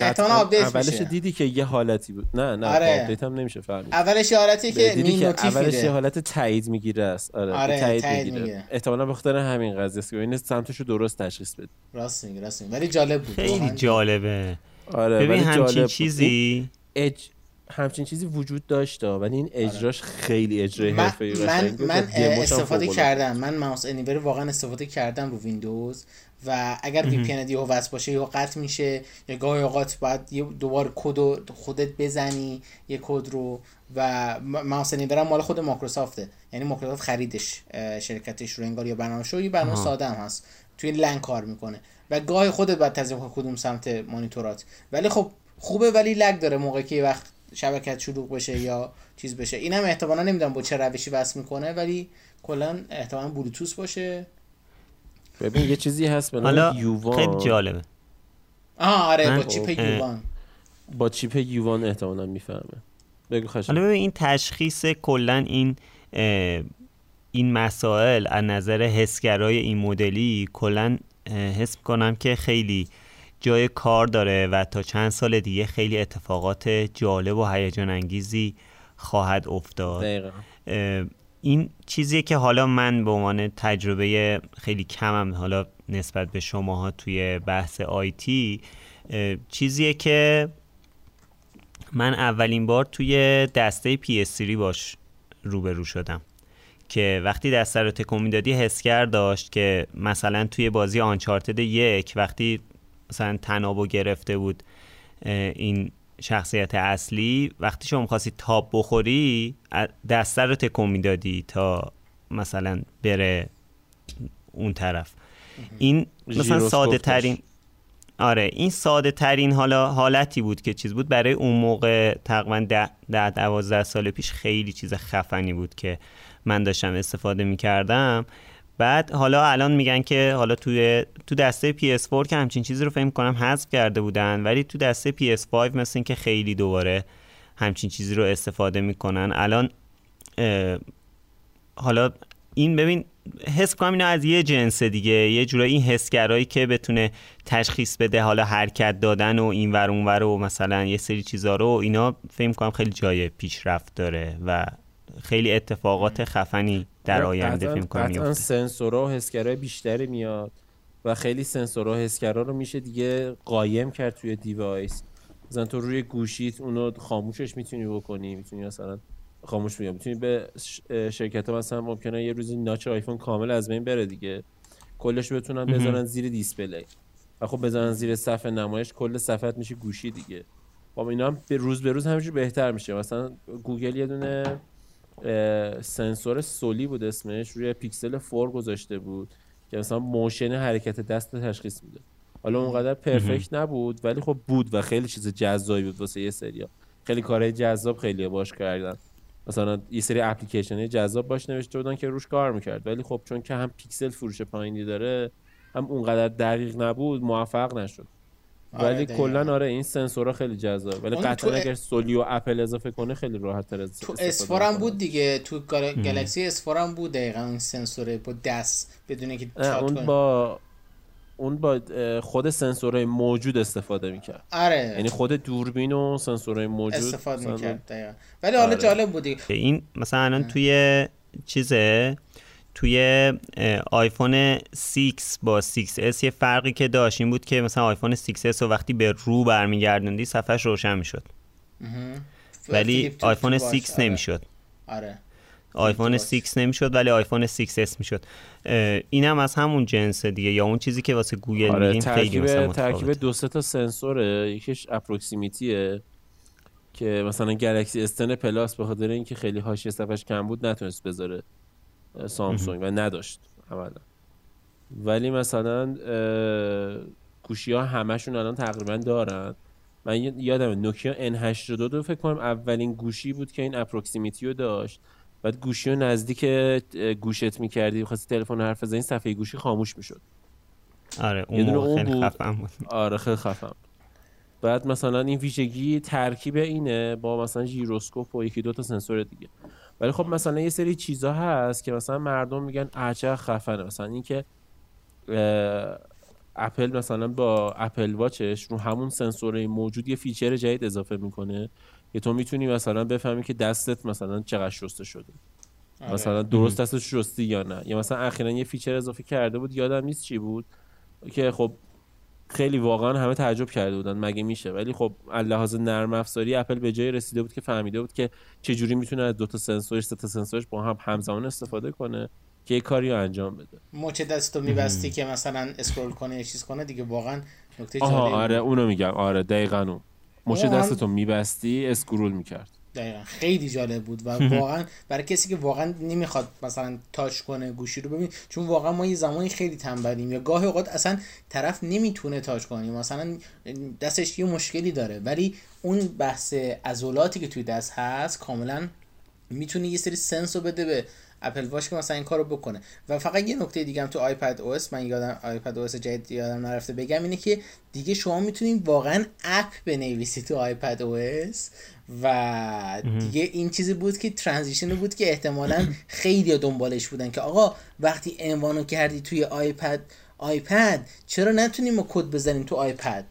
اولش میشه. دیدی که یه حالتی بود. نه نه آره. آپدیت هم نمیشه فهمید. اولش یه حالتی که دیدی می که اولش یه حالت تایید می‌گیره است. آره, آره، تایید, تایید می‌گیره. می‌گیره. احتمالا به خاطر همین قضیه است که این سمتش رو درست تشخیص بده. راست میگی راست میگی ولی جالب بود. خیلی. جالبه. آره ببین ولی همچین. چیزی اج... همچین چیزی وجود داشته ولی این اجراش خیلی اجرای من حرفه‌ای من, من هم استفاده کردم. من mouse anywhere واقعا استفاده کردم رو ویندوز. و اگر VPN یهو وصل باشه یا قطع میشه یا گاهی اوقات باید یه دوباره کد رو خودت بزنی یه کد رو. و ماوس هم مال خود مایکروسافته. یعنی مایکروسافت خریدش شرکتش رو انگار یا برنامه شو یه برنامه. ساده هم هست. توی لنگ کار می‌کنه. و گاهی خودت باید تضمین کنی کدوم سمت مانیتورات. ولی خب خوبه ولی لگ داره موقعی که وقت شبکت شلوغ بشه یا چیز بشه. اینم احتمالا نمی‌دونم با چه روشی وصل می‌کنه ولی کلا احتمالا بلوتوث باشه. ببین یه چیزی هست به حالا نام یووان. خیلی جالبه. آها آره من- با چیپ اه. یووان. با چیپ یووان احتمالا می‌فهمه. بگو حالا خشم ببین این تشخیص کلا این اه، این مسائل از نظر حسگرای این مدلی کلا حس کنم که خیلی جای کار داره و تا چند سال دیگه خیلی اتفاقات جالب و هیجان انگیزی خواهد افتاد. دقیقا. این چیزیه که حالا من به عنوان تجربه خیلی کمم حالا نسبت به شماها توی بحث آیتی چیزیه که من اولین بار توی دسته PS3 باش روبرو شدم. که وقتی دسته رو تکون می‌دادی حسگر داشت که مثلا توی بازی آنچارتد یک وقتی مثلا تنابو گرفته بود این شخصیت اصلی وقتی شما می‌خواستی تاب بخوری دسته رو تکون می‌دادی تا مثلا بره اون طرف. این مثلا ساده. ترین آره این ساده ترین حالا حالتی بود که چیز بود. برای اون موقع تقریبا ده, ده دوازده سال پیش خیلی چیز خفنی بود که من داشتم استفاده می‌کردم. بعد حالا الان میگن که حالا توی تو دسته PS4 که همچین چیزی رو فهم کنم حذف کرده بودن ولی تو دسته PS5 مثل این که خیلی دوباره همچین چیزی رو استفاده می‌کنن. الان حالا این ببین حس کنم اینا از یه جنس دیگه یه جورایی این حسگرایی که بتونه تشخیص بده حالا حرکت دادن و این ور اون ور و مثلا یه سری چیزا رو اینا فکر کنم خیلی جای پیشرفت داره و خیلی اتفاقات خفنی در آینده فکر کنم قطعاً سنسورها و حسگرهای بیشتری میاد و خیلی سنسورها و حسگرها رو میشه دیگه قایم کرد توی دیوایس مثلا تو روی گوشیت اونو خاموشش می‌تونی بکنی می‌تونی مثلا خاموش میگم می‌تونی به شرکت ها مثلا ممکنه یه روزی notch آیفون کامل از بین بره دیگه. کلش بتونن بذارن زیر display. و خب بذارن زیر صفحه نمایش کل صفحت میشه گوشی دیگه. خب اینا هم به روز به روز همینجور بهتر میشه. مثلا گوگل یه دونه سنسور Soli بود اسمش روی پیکسل 4 گذاشته بود که مثلا motion حرکت دست رو تشخیص میده. حالا اونقدر perfect نبود ولی خب بود و خیلی چیز جذابی بود واسه یه سریا. خیلی کارهای جذاب خیلی باش کردن. مثلا یه سری اپلیکیشن جذاب باش نوشته بودن که روش کار می‌کرد. ولی خب چون که هم پیکسل فروش پایینی داره هم اونقدر دقیق نبود موفق نشد. ولی دقیقاً. کلا آره این سنسورها خیلی جذاب ولی قطعا تو- اگر سولی و اپل اضافه کنه خیلی راحت تر تو اسفارم بود دیگه. تو گال- گلکسی اسفارم بود دقیقا اون سنسوره با دست بدون که اون. با اون با خود سنسورهای موجود استفاده می‌کرد. آره. یعنی خود دوربین و سنسورهای موجود استفاده می‌کرد دقیقا. ولی حالا آره. جالب بود دیگه. این مثلا الان توی چیزه توی آیفون 6 با 6s یه فرقی که داشت این بود که مثلا آیفون 6s رو وقتی به رو برمیگردوندی صفحش روشن می‌شد مهم. ولی flip تو- آیفون تو باش. 6 آره. نمی‌شد آره آیفون باش. 6 نمی‌شد ولی آیفون 6s می‌شد اینم از همون جنس دیگه یا اون چیزی که واسه گوگل آره میگیم خیلی مثلا ترکیب. دو سه تا سنسوره یکیش proximity ه که مثلا Galaxy S10 Plus به خاطر اینکه خیلی حاشیه صفحش کم بود نتونست بذاره سامسونگ و نداشت عملا. ولی مثلا گوشی ها همشون الان تقریبا دارن. من یادم نوکیا N82 رو فکر کنم اولین گوشی بود که این proximity رو داشت. بعد گوشی رو نزدیک گوشت می‌کردی خواستی تلفن حرف بزنی صفحه گوشی خاموش می‌شد. آره اون اون خیلی بود. خفن بود. آره خیلی خفن بعد مثلا این ویژگی ترکیب اینه با مثلا ژیروسکوپ و یکی دو تا سنسور دیگه. ولی خب مثلا یه سری چیزا هست که مثلا مردم میگن عجب خفنه. مثلا اینکه اپل مثلا با Apple Watch ش رو همون سنسور موجود یه feature جدید اضافه می‌کنه که تو می‌تونی مثلا بفهمی که دستت مثلا چقدر شسته شده. آره. مثلا درست دستش شستی یا نه. یا مثلا اخیرا یه feature اضافه کرده بود یادم نیست چی بود که خب خیلی واقعا همه تعجب کرده بودن مگه میشه. ولی خب لحاظ نرم افزاری اپل به جای رسیده بود که فهمیده بود که چه جوری می‌تونه از دو تا سنسورش سه تا سنسورش با هم همزمان استفاده کنه که یه کاری رو انجام بده. مچ دستو میبستی که مثلا scroll کنه یا چیز کنه دیگه واقعا نکته آها جالبی آره. اونو میگم. آره دقیقا اون. هم- دستتو میبستی اسکرول می‌کرد. دقیقا. خیلی جالب بود و واقعا برای کسی که واقعا نمی‌خواد مثلا تاچ کنه گوشی رو ببین چون واقعا ما یه زمانی خیلی تنبلیم یا گاهی اوقات اصلا طرف نمی‌تونه تاچ کنه مثلا دستش یه مشکلی داره ولی اون بحث عضلاتی که توی دست هست کاملا می‌تونه یه سری سنس رو بده به اپل واچ که مثلا این کارو بکنه. و فقط یه نکته دیگه هم تو iPadOS من یادم iPadOS جدید یادم نرفته بگم اینه که دیگه شما می‌تونید واقعا app بنویسی تو iPadOS. و دیگه این چیزی بود که transition بود که احتمالا خیلی دنبالش بودن که آقا وقتی M1 و کردی توی آیپد آیپد چرا نتونیم ما کد بزنیم تو آیپد؟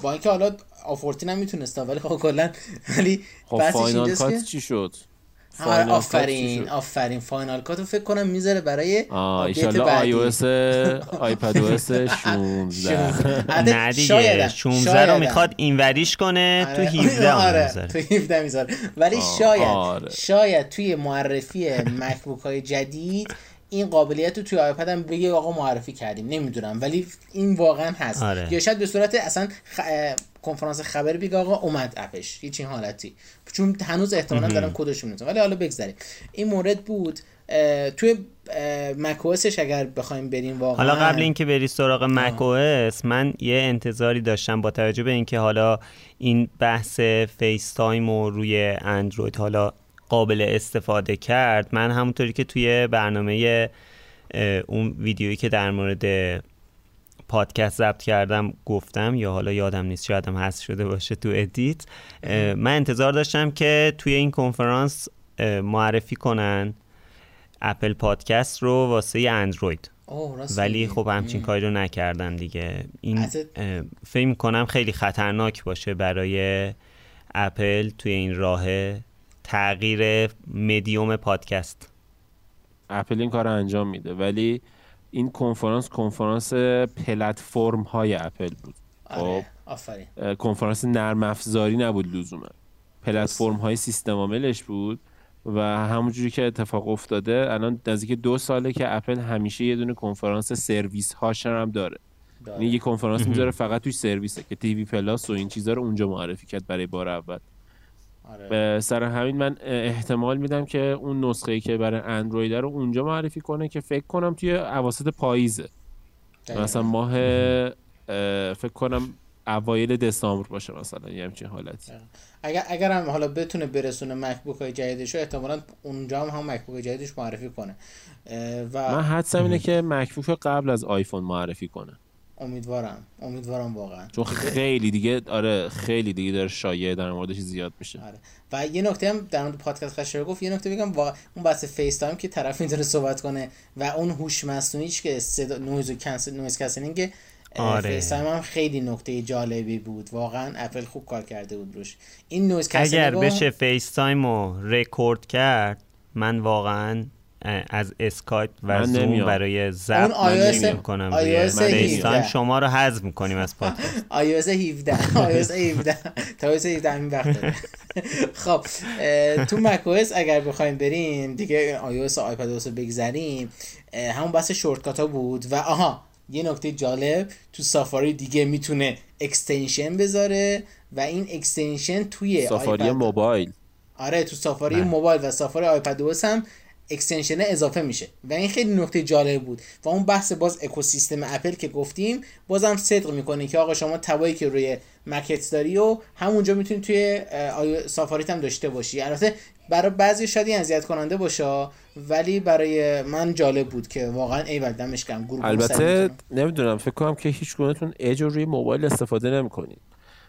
با اینکه حالا A14 هم ولی خب کلا ولی خب Final Cut چی شد؟ آره فاینال آفرین؟ آفرین Final Cut و فکر کنم می‌ذاره برای آه update بعدی. iOS iPadOS 16 البته نه دیگه شایدم، 16 رو. می‌خواد اینوریش کنه تو آره. 17 هم آره بذاره. تو 17 می‌ذاره ولی آه، شاید آره. شاید توی معرفی مکبوک های جدید این قابلیت رو توی آیپد هم بگه آقا معرفی کردیم نمی‌دونم ولی این واقعا هست. آره. یا شاید به صورت اصلا خ... کنفرانس خبری بگه آقا اومد app ش هیچ این حالتی. چون هنوز احتمالا دارن کدش می‌دونم ولی حالا بگذاریم. این مورد بود اه، توی macOS ش اگر بخوایم بریم واقعا. حالا قبل اینکه بری سراغ macOS من یه انتظاری داشتم با توجه به اینکه حالا این بحث FaceTime و روی اندروید حالا قابل استفاده کرد. من همونطوری که توی برنامه اون ویدیویی که در مورد پادکست ضبط کردم گفتم یا حالا یادم نیست شاید هم هست شده باشه تو edit من انتظار داشتم که توی این کنفرانس معرفی کنن اپل پادکست رو واسه اندروید. ولی. خب همچین کاری رو نکردن دیگه. این فکر کنم خیلی خطرناک باشه برای اپل توی این راه تغییر مدیوم پادکست. اپل این کار رو انجام میده ولی این کنفرانس کنفرانس پلتفرم های اپل بود. خب. آره آفرین. اه، کنفرانس نرم افزاری نبود لزوما. پلتفرم های سیستم عاملش بود و همونجوری که اتفاق افتاده الان نزدیک دو ساله که اپل همیشه یه دونه کنفرانس سرویس هاش هم داره. داره. یعنی یه کنفرانس می‌ذاره فقط توی سرویسه که تیوی پلاس و این چیزا رو اونجا معرفی کرد برای بار اول. آره. سر همین من احتمال میدم که اون نسخه ای که برای اندروید رو اونجا معرفی کنه که فکر کنم توی اواسط پاییزه. مثلا ماه اه، فکر کنم اوایل دسامبر باشه مثلا یه همچین حالتی. اگر اگر هم حالا بتونه برسونه مکبوک های جدیدش رو احتمالا اونجا هم هم مکبوک جدیدش معرفی کنه. و من حدسم اینه که مکبوک قبل از آیفون معرفی کنه. امیدوارم. امیدوارم واقعا. چون خیلی دیگه آره خیلی دیگه داره شایعه در موردش زیاد میشه. آره. و یه نکته هم در مورد پادکست خشر گفت یه نکته بگم واقعا اون بحث FaceTime که طرف می‌تونه صحبت کنه و اون هوش مصنوعیش که صدا نویز و cancel noise cancelling آره. FaceTime هم خیلی نکته جالبی بود. واقعا اپل خوب کار کرده بود روش. این نویز اگر بشه FaceTime رو رکورد کرد من واقعا از اسکایپ و زوم برای ضبط کنم روی شما رو حذف می‌کنیم از پادکست. iOS 17 iOS 17 تا iOS 17 همین وقت خب تو macOS اگر بخوایم بریم دیگه iOS و آیپد رو بگذریم. همون بحث shortcut ها بود و آها یه نکته جالب تو سافاری دیگه می‌تونه extension بذاره و این extension توی سافاری موبایل. آره تو سافاری موبایل و سافاری آیپد هم extension اضافه میشه. و این خیلی نکته جالب بود. و اون بحث باز اکوسیستم اپل که گفتیم بازم صدق می‌کنه که آقا شما tab ایی که روی مکت داری و همونجا می‌تونی توی سافاریت هم داشته باشی. البته برای بعضی شاید اذیت کننده باشه ولی برای من جالب بود که واقعا ای دمش گرم. البته نمی‌دونم فکر کنم که هیچ گونهتون اج روی موبایل استفاده نمی‌کنید.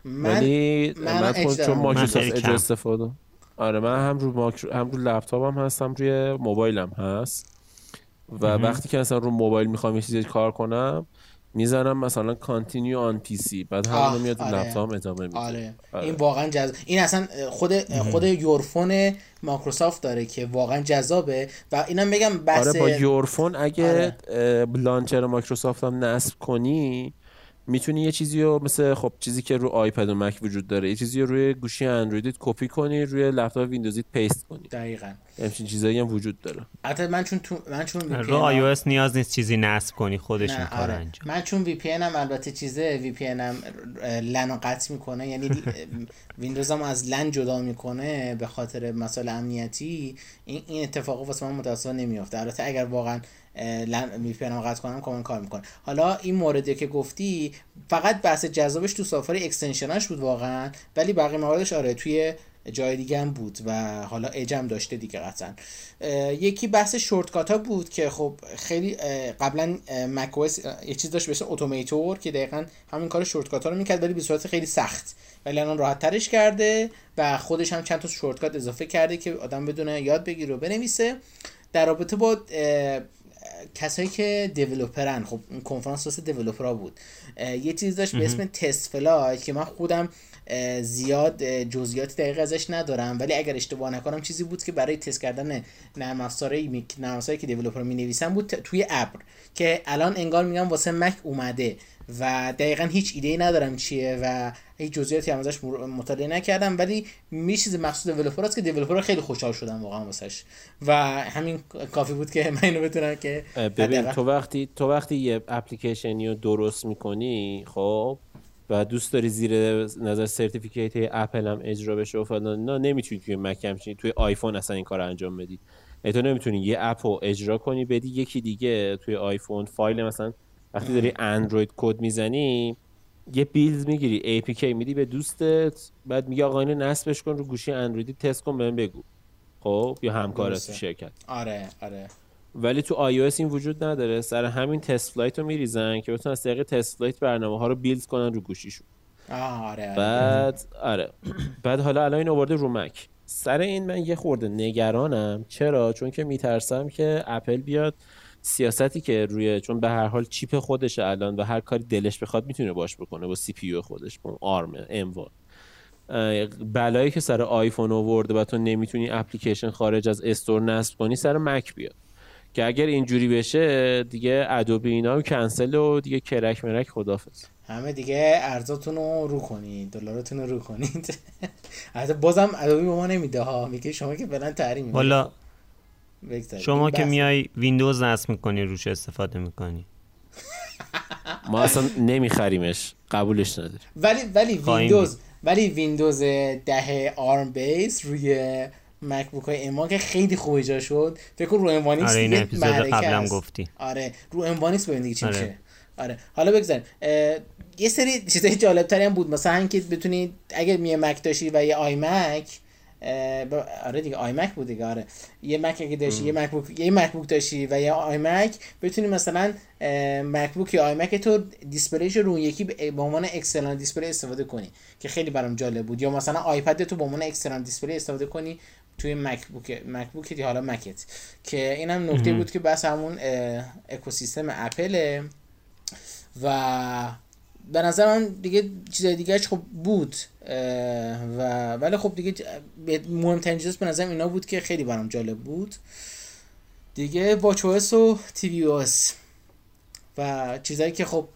ولی من, من چون مایکروسافت اج استفاده آره من هم رو ماکر... هم رو لپتاپم هستم روی موبایلم هست و وقتی که اصلا رو موبایل می‌خوام یه چیزی کار کنم می‌زنم مثلا continue on PC بعد همون میاد آره. لپتاپ ادامه میده آره. آره. این واقعا جذاب این اصلا خود خود Your Phone مایکروسافت داره که واقعا جذابه و اینم بگم بس آره با Your Phone اگه آره. launcher مایکروسافت هم نصب کنی می‌تونی یه چیزی رو مثل خب چیزی که رو آیپد و مک وجود داره یه چیزی رو روی گوشی اندرویدت کپی کنی روی لپتاپ ویندوزیت paste کنی. دقیقاً. همچین چیزایی هم وجود داره. البته من چون تو من چون رو آی او نیاز نیست چیزی نصب کنی خودش این کار آره. انجام. من چون وی پی هم البته چیزه وی پی هم لن قطع می‌کنه یعنی ویندوز هم از لن جدا می‌کنه به خاطر مسائل امنیتی. این این اتفاق واسه من متاسفانه نمیافته. البته اگر واقعا وی پی قطع کنم کامل کار می‌کنه. حالا این موردی که گفتی فقط بحث جذابش تو سافاری اکستنشناش بود واقعا ولی بقیه مواردش آره توی جای دیگه هم بود و حالا اجم داشته دیگه قطعا. یکی بحث شورتکات ها بود که خب خیلی قبلا مکوس یه چیز داشت به اتوماتور که دقیقا همین کار شورتکات ها رو می‌کرد ولی به صورت خیلی سخت. ولی الان راحت ترش کرده و خودش هم چند تا شورتکات اضافه کرده که آدم بدونه یاد بگیره و بنویسه. در رابطه با کسایی که دیولوپرن خب کنفرانس واسه دیولوپرا بود. یه چیز داشت به اسم تست فلای که من خودم زیاد جزئیات دقیق ازش ندارم. ولی اگر اشتباه نکنم چیزی بود که برای تست کردن نرم افزارهای نرم که دیولپر می نویسن بود توی ابر که الان انگار میگم واسه مک اومده و دقیقا هیچ ایده ندارم چیه و هیچ جزئیاتی هم ازش مطالعه نکردم. ولی می چیز مخصوص دیولپر است که دیولپر خیلی خوشحال شدم واقعا واسش. و همین کافی بود که من اینو بتونم که ببین تو وقتی تو وقتی یه اپلیکیشنی رو درست می‌کنی خب و دوست داری زیر نظر certificate اپل هم اجرا بشه و فلان نه نمی‌تونی توی مک همچین توی آیفون اصلا این کار انجام بدی. ای تو نمی‌تونی یه app رو اجرا کنی بدی یکی دیگه توی آیفون. فایل مثلا وقتی داری اندروید کد می‌زنی یه build می‌گیری APK میدی به دوستت بعد میگه آقا اینو نصبش کن رو گوشی اندرویدی تست کن بهم بگو. خب؟ یا همکارت تو شرکت. آره آره. ولی تو iOS این وجود نداره. سر همین TestFlight رو میریزن که بتونن از طریق TestFlight برنامه ها رو build کنن رو گوشیشون. آره, آره. بعد آره. بعد حالا الان این آورده رو مک سر این من یه خورده نگرانم. چرا؟ چون که میترسم که اپل بیاد سیاستی که روی چون به هر حال chip خودش الان و هر کاری دلش بخواد می‌تونه باش بکنه با CPU خودش با ARM ام بلایی که سر آیفون آورده و تو نمی‌تونی اپلیکیشن خارج از store نصب کنی سر مک بیاد. که اگر اینجوری بشه دیگه ادوبی اینا هم کنسل و دیگه کرک مرک خدافظ همه دیگه ارزاتون رو رو کنید دلارتون رو رو کنید. حتی بازم ادوبی به ما نمیده ها. میگه شما که فعلا تحریم والا شما که میای ویندوز نصب می‌کنی روش استفاده می‌کنی. ما اصلا نمیخریمش. قبولش نداریم. ولی ولی ویندوز ولی ویندوز ده ARM base روی مکبوک های M1 که خیلی خوب جا شد. فکر رو M1X آره این اپیزود قبلم گفتی. آره رو انوانیکس ببین دیگه چی آره. میشه. آره. حالا بگذاریم. یه سری چیزای جالب تری هم بود. مثلا اینکه بتونید اگه یه مک داشتی و یه آی مک آره دیگه آی مک بود دیگه آره. یه مک اگه داشتی یه مکبوک یه مکبوک داشتی و یه آی مک بتونی مثلا مکبوک یا آی مک تو display ش رو یکی به عنوان external display استفاده کنی که خیلی برام جالب بود. یا مثلا آیپد تو به عنوان external display استفاده کنی توی مکبوک مکبوک حالا مکت که اینم نکته بود که بس همون اکوسیستم اپل و به نظر من دیگه چیزای دیگه خب بود و ولی خب دیگه مهمترین چیز به نظر اینا بود که خیلی برام جالب بود. دیگه واچ و تی وی و چیزایی که خب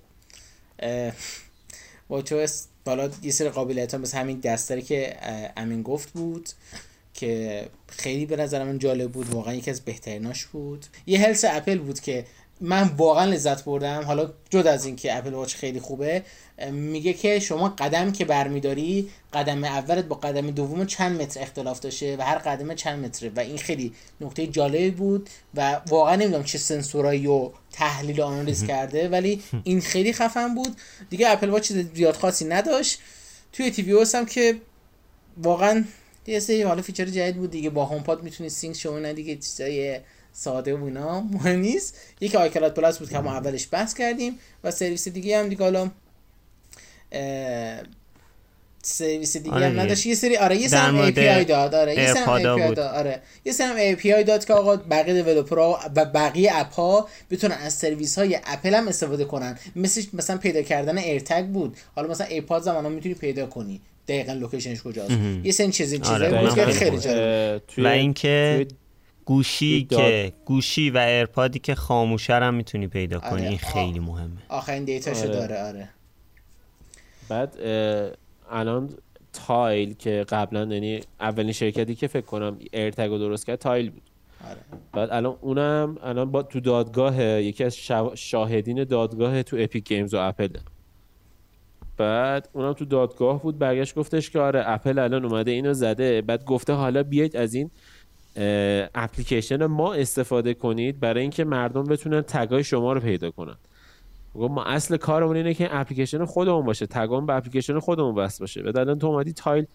واچ اس بالا یه سری قابلیت ها مثل همین دستری که امین گفت بود. که خیلی به نظر من جالب بود. واقعا یکی از بهتریناش بود. یه هلس اپل بود که من واقعا لذت بردم. حالا جد از اینکه اپل واچ خیلی خوبه میگه که شما قدم که برمیداری قدم اولت با قدم دوم چند متر اختلاف داشته و هر قدم چند متره. و این خیلی نکته جالبی بود و واقعا نمی‌دونم چه سنسورایی و تحلیل و آنالیز کرده ولی این خیلی خفن بود. دیگه اپل واچ زیاد خاصی نداشت. توی تی وی هم که واقعا یه سری حالا feature جدید بود دیگه. با هوم پاد می‌تونی sync شما دیگه چیزای ساده و اینا. مهم نیست. یکی آیکلاد پلاس بود که ما اولش بحث کردیم و سرویس دیگه هم دیگه حالا سرویس دیگه آره هم نداشت. یه سری آره یه سری هم API داد. آره یه سری هم API داد. آره. یه سری هم API داد که آقا بقیه developer ها و بقیه اپ ها بتونن از سرویس های اپل هم استفاده کنن. مثل مثلا پیدا کردن ایرتگ بود. حالا مثلا ایرپادزم می‌تونی پیدا کنی. دقیقا location ش کجاست. یه سری چیزی چیزایی آره بود که خیلی جالب. و اینکه گوشی که گوشی و ایرپادی که خاموشه هم می‌تونی پیدا کنی. آره. این خیلی مهمه. آخرین دیتاشو آره. داره آره. بعد الان تایل که قبلا یعنی اولین شرکتی که فکر کنم ایرتگ رو درست کرد تایل بود. آره. بعد الان اونم الان با تو دادگاه یکی از شاهدین دادگاه تو اپیک گیمز و اپل بعد اونم تو دادگاه بود برگشت گفتش که آره اپل الان اومده اینو زده. بعد گفته حالا بیاید از این اپلیکیشن ما استفاده کنید برای اینکه مردم بتونن تگای شما رو پیدا کنن. ما اصل کارمون اینه که اپلیکیشن خودمون باشه تگام به اپلیکیشن خودمون وصل باشه. و الان تو اومدی تایل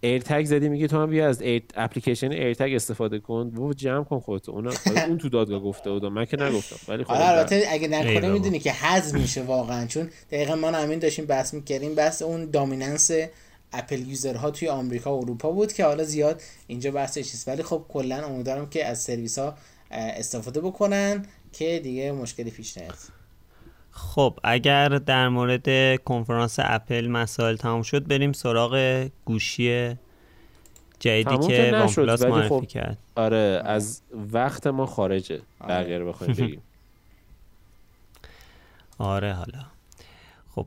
ایرتگ زدی میگه تو هم بیا از اپلیکیشن ایرتگ استفاده کن. و جمع کن خودت اون اون تو دادگاه گفته بود من که نگفتم. ولی خب آره البته اگه نکنه می‌دونی که حذف میشه واقعا. چون دقیقا ما همین داشتیم بحث می‌کردیم. بحث اون dominance اپل user ها توی آمریکا و اروپا بود که حالا زیاد اینجا بحث چیست. ولی خب کلا امیدوارم که از سرویس ها استفاده بکنن که دیگه مشکلی پیش نیاد. خب اگر در مورد کنفرانس اپل مسائل تمام شد بریم سراغ گوشی جدیدی که وان پلاس معرفی خب کرد. آره از وقت ما خارجه آره. بقیه رو بخوایم بگیم. آره حالا. خب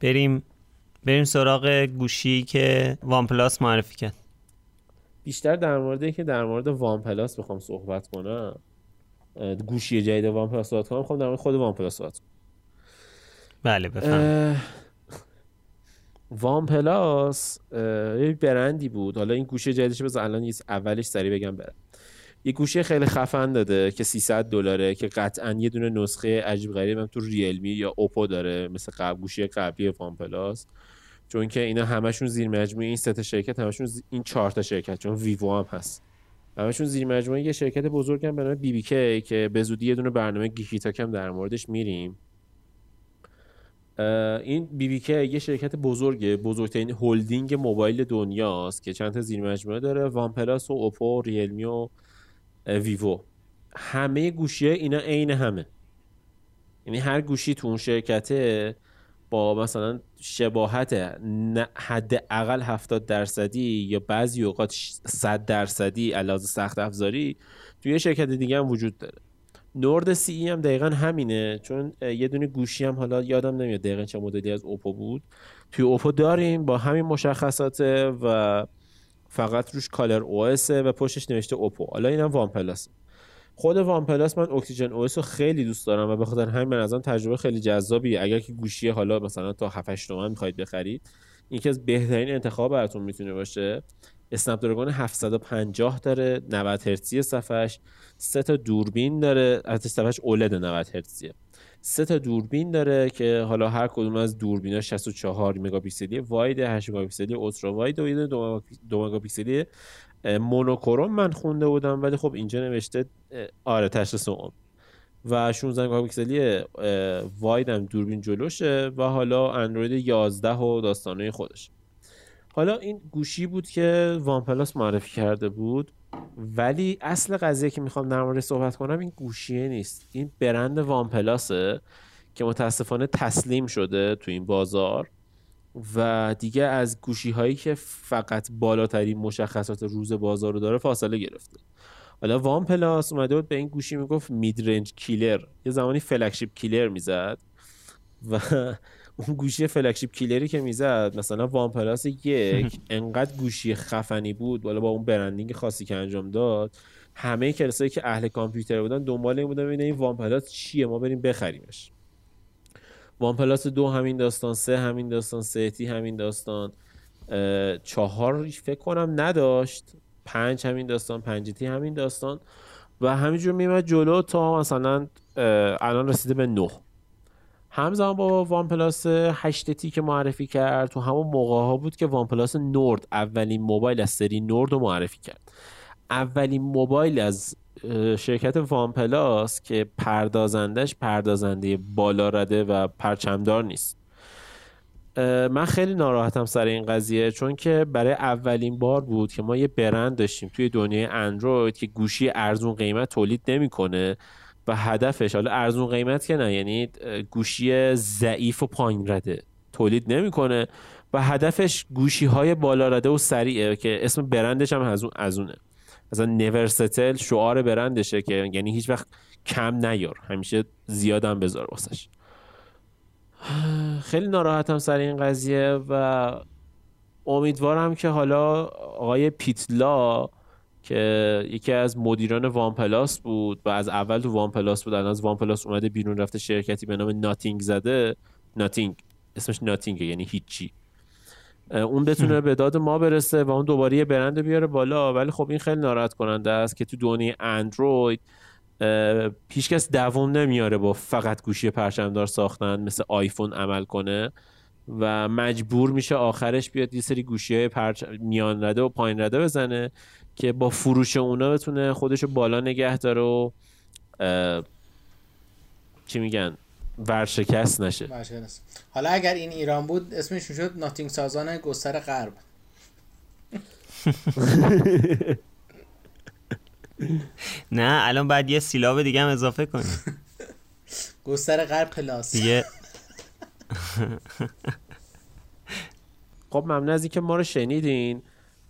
بریم بریم سراغ گوشی که وان پلاس معرفی کرد. بیشتر در مورد که در مورد وان پلاس بخوام صحبت کنم. گوشی جدید وان پلاس صحبت کنم خب در مورد خود وان پلاس صحبت کنم. بله بفهم وان پلاس یه برندی بود. حالا این گوشی جدیدش بذار الان اولش سری بگم برم. یه گوشی خیلی خفن داده که 300 دلاره که قطعا یه دونه نسخه عجیب غریب هم تو ریلمی یا اوپو داره مثل قبل گوشی قبلی وان پلاس. چون که اینا همشون زیر مجموعه این سه شرکت همشون این چهار تا شرکت چون ویوو هم هست. همشون زیر مجموعه یه شرکت بزرگم به نام BBK که به زودی یه دونه برنامه گیکی تاک هم در موردش میریم. این BBK یه شرکت بزرگه بزرگترین هلدینگ موبایل دنیاست که چند تا زیر مجموعه داره وان پلاس و اوپو ریلمی و ویوو. همه گوشی اینا عین همه. یعنی هر گوشی تو اون شرکته با مثلا شباهت حد اقل 70 درصدی یا بعضی اوقات 100 درصدی علاوه سخت افزاری توی شرکت دیگه هم وجود داره. نورد سی ای هم دقیقا همینه چون یه دونه گوشی هم حالا یادم نمیاد دقیقا چه مدلی از اوپو بود. توی اوپو داریم با همین مشخصات و فقط روش Color OS و پشتش نوشته اوپو. حالا اینم وان پلاس. خود وان پلاس من اکسیژن او رو خیلی دوست دارم و به خاطر همین من تجربه خیلی جذابی اگر که گوشی حالا مثلا تا 7 8 تومن می‌خواید بخرید یکی از بهترین انتخاب براتون می‌تونه باشه. اسنپ دراگون 750 داره 90 هرتزی صفحش سه تا دوربین داره البته صفحش OLED 90 هرتزیه. سه تا دوربین داره که حالا هر کدوم از دوربینا 64 مگاپیکسلی wide 8 مگاپیکسلی ultra wide و یه دو مگاپیکسلی مونوکروم من خونده بودم ولی خب اینجا نوشته آره تشخیص اون و 16 مگاپیکسلی واید هم دوربین جلوشه و حالا اندروید 11 و داستانه خودش. حالا این گوشی بود که وان پلاس معرفی کرده بود ولی اصل قضیه که می‌خوام در مورد صحبت کنم این گوشیه نیست. این برند وان پلاسه که متاسفانه تسلیم شده تو این بازار و دیگه از گوشی هایی که فقط بالاترین مشخصات روز بازار رو داره فاصله گرفته. حالا وان پلاس اومده بود به این گوشی می‌گفت mid-range killer. یه زمانی flagship killer می‌زد و اون گوشی flagship killer ی که می‌زد مثلا وان پلاس یک انقدر گوشی خفنی بود بالا با اون branding خاصی که انجام داد همه کسایی که اهل کامپیوتر بودن دنبال این بودن ببینن این وان پلاس چیه ما بریم بخریمش. OnePlus دو همین داستان سه همین داستان سه T همین داستان چهار فکر کنم نداشت پنج همین داستان پنج T همین داستان و همینجور میمد جلو تا مثلا الان رسیده به نه. همزمان با OnePlus 8 T که معرفی کرد تو همون موقع ها بود که OnePlus Nord اولین موبایل از سری Nord رو معرفی کرد. اولین موبایل از شرکت OnePlus که پردازندش پردازنده بالا رده و پرچمدار نیست. من خیلی ناراحتم سر این قضیه چون که برای اولین بار بود که ما یه برند داشتیم توی دنیای اندروید که گوشی ارزون قیمت تولید نمی‌کنه. و هدفش حالا ارزون قیمت که نه یعنی گوشی ضعیف و پایین رده. تولید نمی‌کنه و هدفش گوشی های بالا رده و سریعه که اسم برندش هم از اون از اونه. مثلا نورستل شعار برندشه که یعنی هیچ وقت کم نیار. همیشه زیادم بذار واسش. خیلی ناراحتم سر این قضیه و امیدوارم که حالا آقای Pete Lau که یکی از مدیران OnePlus بود و از اول تو OnePlus بود الان از OnePlus اومده بیرون رفته شرکتی به نام Nothing زده. Nothing اسمش Nothing ه یعنی هیچی. اون بتونه به داد ما برسه و اون دوباره یه برند بیاره بالا. ولی خب این خیلی ناراحت کننده است که تو دنیای اندروید هیچکس دووم نمیاره با فقط گوشی پرچمدار ساختن مثل آیفون عمل کنه. و مجبور میشه آخرش بیاد یه سری گوشی های پرچ... میان رده و پایین رده بزنه که با فروش اونا بتونه خودشو بالا نگه داره و چی میگن ورشکست نشه. حالا اگر این ایران بود اسمش شد؟ ناتینگ سازان گستر غرب. نه الان بعد یه سیلاب دیگه هم اضافه کنی گستر غرب پلاس. دیگه خب ممنون از اینکه ما رو شنیدین.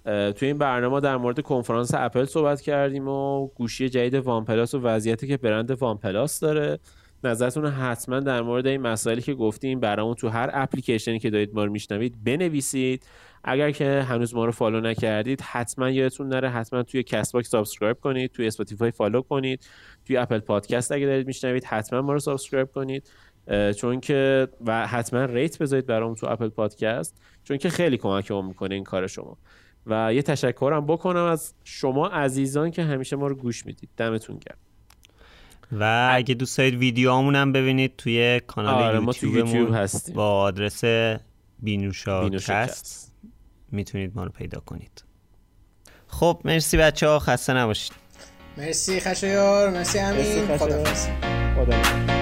توی این برنامه در مورد کنفرانس اپل صحبت کردیم و گوشی جدید OnePlus و وضعیتی که برند OnePlus داره. نظرتون حتما در مورد این مسائلی که گفتیم برامون تو هر اپلیکیشنی که دارید ما رو میشنوید بنویسید. اگر که هنوز ما رو follow نکردید حتما یادتون نره حتما توی Castbox subscribe کنید توی Spotify follow کنید توی Apple Podcast اگه دارید میشنوید حتما ما رو subscribe کنید. چون که و حتما rate بذارید برامون تو Apple Podcast چون که خیلی کمکمون می‌کنه این کار شما. و یه تشکرم بکنم از شما عزیزان که همیشه ما رو گوش می‌دید. دمتون گرم. و اگه دوست دارید ویدیوهامون هم ببینید توی کانال آره ما توی یوتیوب هستیم. با آدرس بینوشا, بینوشا کست می‌تونید ما رو پیدا کنید. خب مرسی بچه ها. خسته نباشید. مرسی خشایار. مرسی امین. خدا